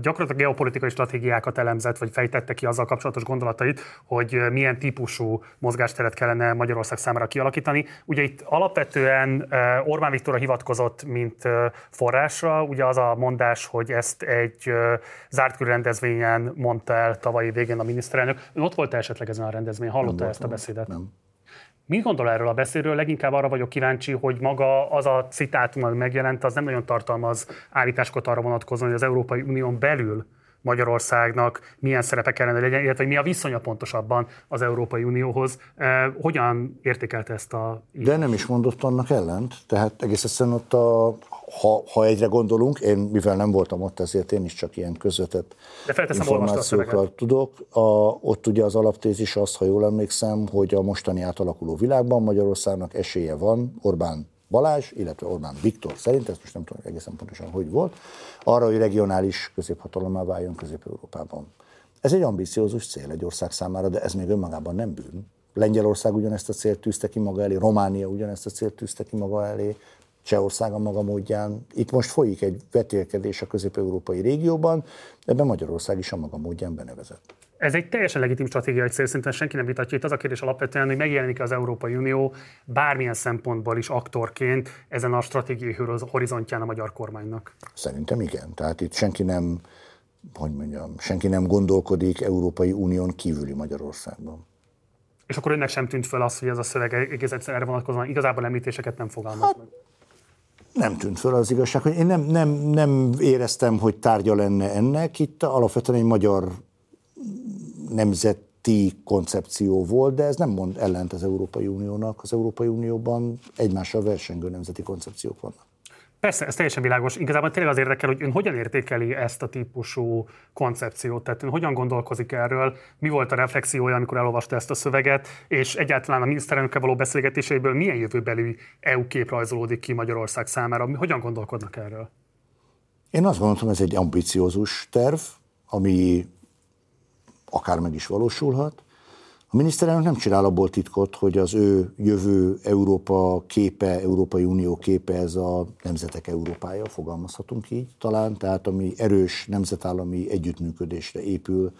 gyakorlatilag geopolitikai stratégiákat elemzett, vagy fejtette ki azzal kapcsolatos gondolatait, hogy milyen típusú mozgásteret kellene Magyarország számára kialakítani. Ugye itt alapvetően Orbán Viktorra hivatkozott, mint forrásra, ugye az a mondás, hogy ezt egy zárt rendezvényen mondta el tavalyi végén a miniszterelnök. Ön ott volt esetleg ezen a rendezvényen? Hallotta ezt a beszédet? Nem. Mit gondol erről a beszédről? Leginkább arra vagyok kíváncsi, hogy maga az a citátum, ami megjelent, az nem nagyon tartalmaz állításokat arra vonatkozóan, hogy az Európai Unión belül Magyarországnak milyen szerepe kellene legyen, illetve mi a viszonya pontosabban az Európai Unióhoz. Eh, hogyan értékelte ezt a... De nem is mondott annak ellent, tehát egész egyszerűen ott a, ha, ha egyre gondolunk, én mivel nem voltam ott, ezért én is csak ilyen közvetett információkról tudok. A, ott ugye az alaptézis az, ha jól emlékszem, hogy a mostani átalakuló világban Magyarországnak esélye van Orbán Balázs, illetve Orbán Viktor szerint, ezt most nem tudom egészen pontosan, hogy volt, arra, hogy regionális középhatalommá váljon Közép-Európában. Ez egy ambiciózus cél egy ország számára, de ez még önmagában nem bűn. Lengyelország ugyanezt a célt tűzte ki maga elé, Románia ugyanezt a célt tűzte ki maga elé, Csehország a maga módján. Itt most folyik egy vetélkedés a közép-európai régióban, ebben Magyarország is a maga módján benevezett. Ez egy teljesen legitim stratégiai cél, szerintem senki nem vitatja. Itt az a kérdés alapvetően, hogy megjelenik az Európai Unió bármilyen szempontból is aktorként ezen a stratégiai horizontján a magyar kormánynak. Szerintem igen. Tehát itt senki nem, hogy mondjam, senki nem gondolkodik Európai Unión kívüli Magyarországban. És akkor önnek sem tűnt fel az, hogy ez a szöveg egész egyszerűen erre vonatkozóan igazából említéseket nem fogalmaz hát, meg? Nem tűnt fel az igazság, hogy én nem, nem, nem éreztem, hogy tárgya lenne ennek. Itt alapvetően egy magyar nemzeti koncepció volt, de ez nem mond ellent az Európai Uniónak. Az Európai Unióban egymással versengő nemzeti koncepciók vannak. Persze, ez teljesen világos. Igazából tényleg az érdekel, hogy ön hogyan értékeli ezt a típusú koncepciót, tehát ön hogyan gondolkozik erről, mi volt a reflexiója, amikor elolvasta ezt a szöveget, és egyáltalán a miniszterelnökkel való beszélgetéséből milyen jövőbeli EU kép rajzolódik ki Magyarország számára, hogyan gondolkodnak erről? Én azt gondolom, ez egy ambiciózus terv, ami akár meg is valósulhat. A miniszterelnök nem csinál abból titkot, hogy az ő jövő Európa képe, Európai Unió képe, ez a nemzetek Európája, fogalmazhatunk így talán, tehát ami erős nemzetállami együttműködésre épül,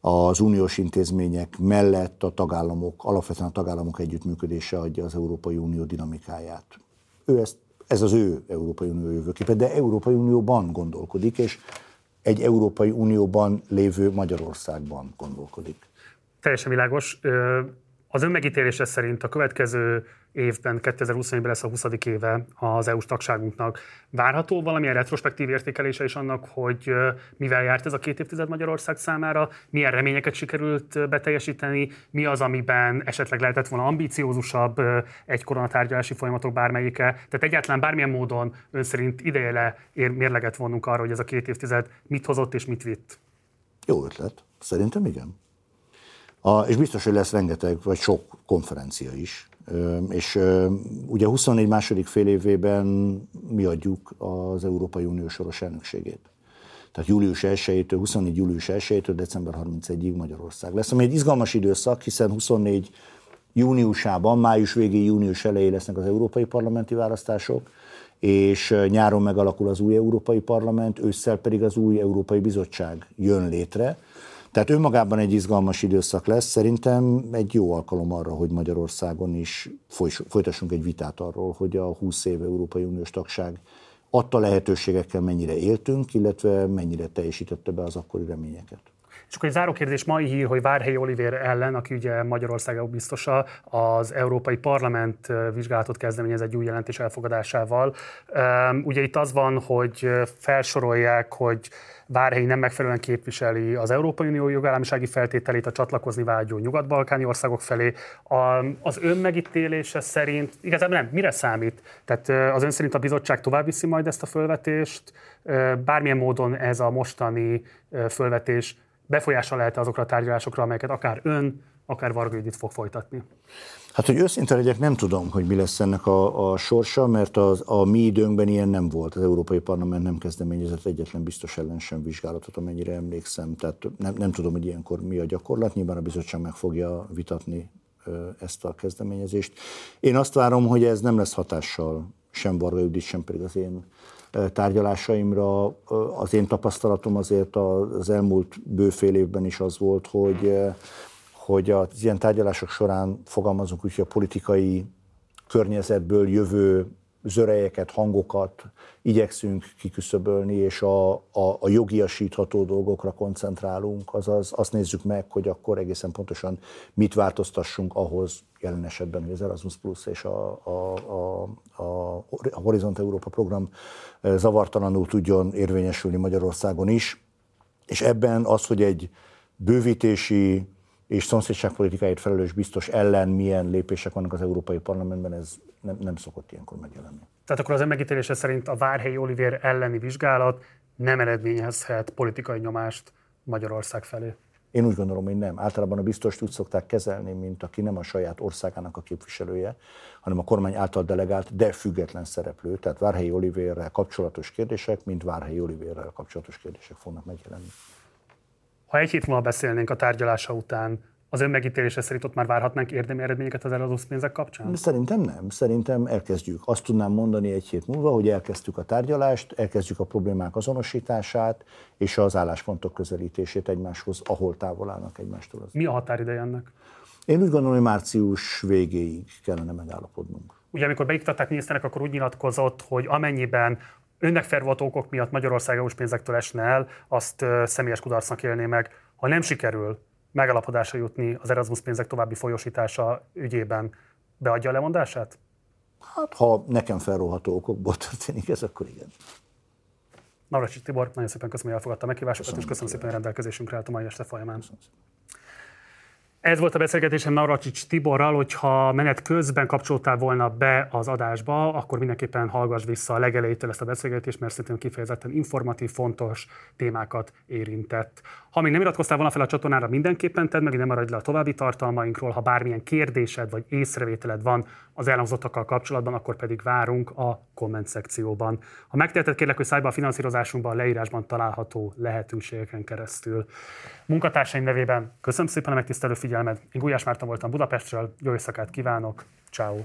az uniós intézmények mellett a tagállamok, alapvetően a tagállamok együttműködése adja az Európai Unió dinamikáját. Ő ezt, ez az ő Európai Unió jövőképe, de Európai Unióban gondolkodik, és egy Európai Unióban lévő Magyarországban gondolkodik. Teljesen világos. Az önmegítélése szerint a következő évben, 2021-ben lesz a 20. éve az EU-s tagságunknak. Várható valamilyen retrospektív értékelése is annak, hogy mivel járt ez a két évtized Magyarország számára, milyen reményeket sikerült beteljesíteni, mi az, amiben esetleg lehetett volna ambíciózusabb egy koronatárgyalási folyamatok bármelyike. Tehát egyáltalán bármilyen módon ön szerint ideje le ér, mérleget vonnunk arra, hogy ez a két évtized mit hozott és mit vitt. Jó ötlet. Szerintem igen. A, és biztos, hogy lesz rengeteg, vagy sok konferencia is. És ugye 24 második fél évében mi adjuk az Európai Unió soros elnökségét. Tehát július 1-től, 24. július 1-től december 31-ig Magyarország lesz, ami egy izgalmas időszak, hiszen 24 júniusában, május végé, június elején lesznek az európai parlamenti választások, és nyáron megalakul az új Európai Parlament, ősszel pedig az új Európai Bizottság jön létre, tehát önmagában egy izgalmas időszak lesz, szerintem egy jó alkalom arra, hogy Magyarországon is folytassunk egy vitát arról, hogy a 20 év Európai Uniós tagság adta lehetőségekkel mennyire éltünk, illetve mennyire teljesítette be az akkori reményeket. Akkor egy záró kérdés, mai hír, hogy Várhelyi Olivér ellen, aki ugye Magyarország biztosa, az Európai Parlament vizsgálatot kezdeményez egy új jelentés elfogadásával. Ugye itt az van, hogy felsorolják, hogy Várhelyi nem megfelelően képviseli az Európai Unió jogállamisági feltételét a csatlakozni vágyó nyugat-balkáni országok felé. Az ön megítélése szerint igazából nem, mire számít? Tehát az ön szerint a bizottság tovább viszi majd ezt a fölvetést? Bármilyen módon ez a mostani fölvetés befolyással lehet azokra a tárgyalásokra, amelyeket akár ön, akár Varga Judit fog folytatni? Hát, hogy őszinte legyek, nem tudom, hogy mi lesz ennek a, a sorsa, mert az, a mi időnkben ilyen nem volt. Az Európai Parlament nem kezdeményezett egyetlen biztos ellen sem vizsgálatot, amennyire emlékszem. Tehát nem, nem tudom, hogy ilyenkor mi a gyakorlat. Nyilván a bizottság meg fogja vitatni ezt a kezdeményezést. Én azt várom, hogy ez nem lesz hatással sem Varga Judit, sem pedig az én tárgyalásaimra. Az én tapasztalatom azért az elmúlt bőfél évben is az volt, hogy, hogy az ilyen tárgyalások során fogalmazunk úgy, hogy a politikai környezetből jövő zörejeket, hangokat igyekszünk kiküszöbölni, és a, a, a jogiasítható dolgokra koncentrálunk, azaz azt nézzük meg, hogy akkor egészen pontosan mit változtassunk ahhoz, jelen esetben, hogy az Erasmus Plus és a, a, a, a, Horizont Európa program zavartalanul tudjon érvényesülni Magyarországon is, és ebben az, hogy egy bővítési és szomszédságpolitikáért felelős biztos ellen milyen lépések vannak az Európai Parlamentben, ez nem, nem szokott ilyenkor megjelenni. Tehát akkor az ön megítélése szerint a Várhelyi Olivér elleni vizsgálat nem eredményezhet politikai nyomást Magyarország felé? Én úgy gondolom, hogy nem. Általában a biztos úgy szokták kezelni, mint aki nem a saját országának a képviselője, hanem a kormány által delegált, de független szereplő. Tehát Várhelyi Olivérrel kapcsolatos kérdések, mint Várhelyi Olivérrel kapcsolatos kérdések fognak megjelenni. Ha egy hét múlva beszélnénk a tárgyalása után, az ön megítélése szerint ott már várhatnánk érdemi eredményeket az Erasmus pénzek kapcsán? Szerintem nem. Szerintem elkezdjük. Azt tudnám mondani egy hét múlva, hogy elkezdtük a tárgyalást, elkezdjük a problémák azonosítását és az álláspontok közelítését egymáshoz, ahol távol állnak egymástól. Mi a határideje ennek? Én úgy gondolom, hogy március végéig kellene megállapodnunk. Ugye amikor beiktatták miniszternek, akkor úgy nyilatkozott, hogy amennyiben önnek felvolt okok miatt Magyarország EU pénzektől esne el, azt személyes kudarcnak élné meg. Ha nem sikerül megalapodásra jutni az Erasmus pénzek további folyosítása ügyében, beadja a lemondását? Hát, ha nekem felróható okokból történik ez, akkor igen. Navracsics Tibor, nagyon szépen köszönöm, hogy elfogadta a meghívásokat, köszönöm és köszönöm szépen, hogy rendelkezésünkre állt a mai este folyamán. Ez volt a beszélgetésem Navracsics Tiborral, hogyha menet közben kapcsoltál volna be az adásba, akkor mindenképpen hallgass vissza a legelejétől ezt a beszélgetést, mert szerintem kifejezetten informatív, fontos témákat érintett. Ha még nem iratkoztál volna fel a csatornára, mindenképpen tedd meg, nem maradj le a további tartalmainkról. Ha bármilyen kérdésed vagy észrevételed van az elhangzottakkal kapcsolatban, akkor pedig várunk a komment szekcióban. Ha megteheted, kérlek, hogy szállj a finanszírozásunkban a leírásban található lehetőségeken keresztül. Munkatársaim nevében köszönöm szépen a megtisztelő figyelmet. Én Gulyás Márton voltam Budapestről, jó éjszakát kívánok, ciao.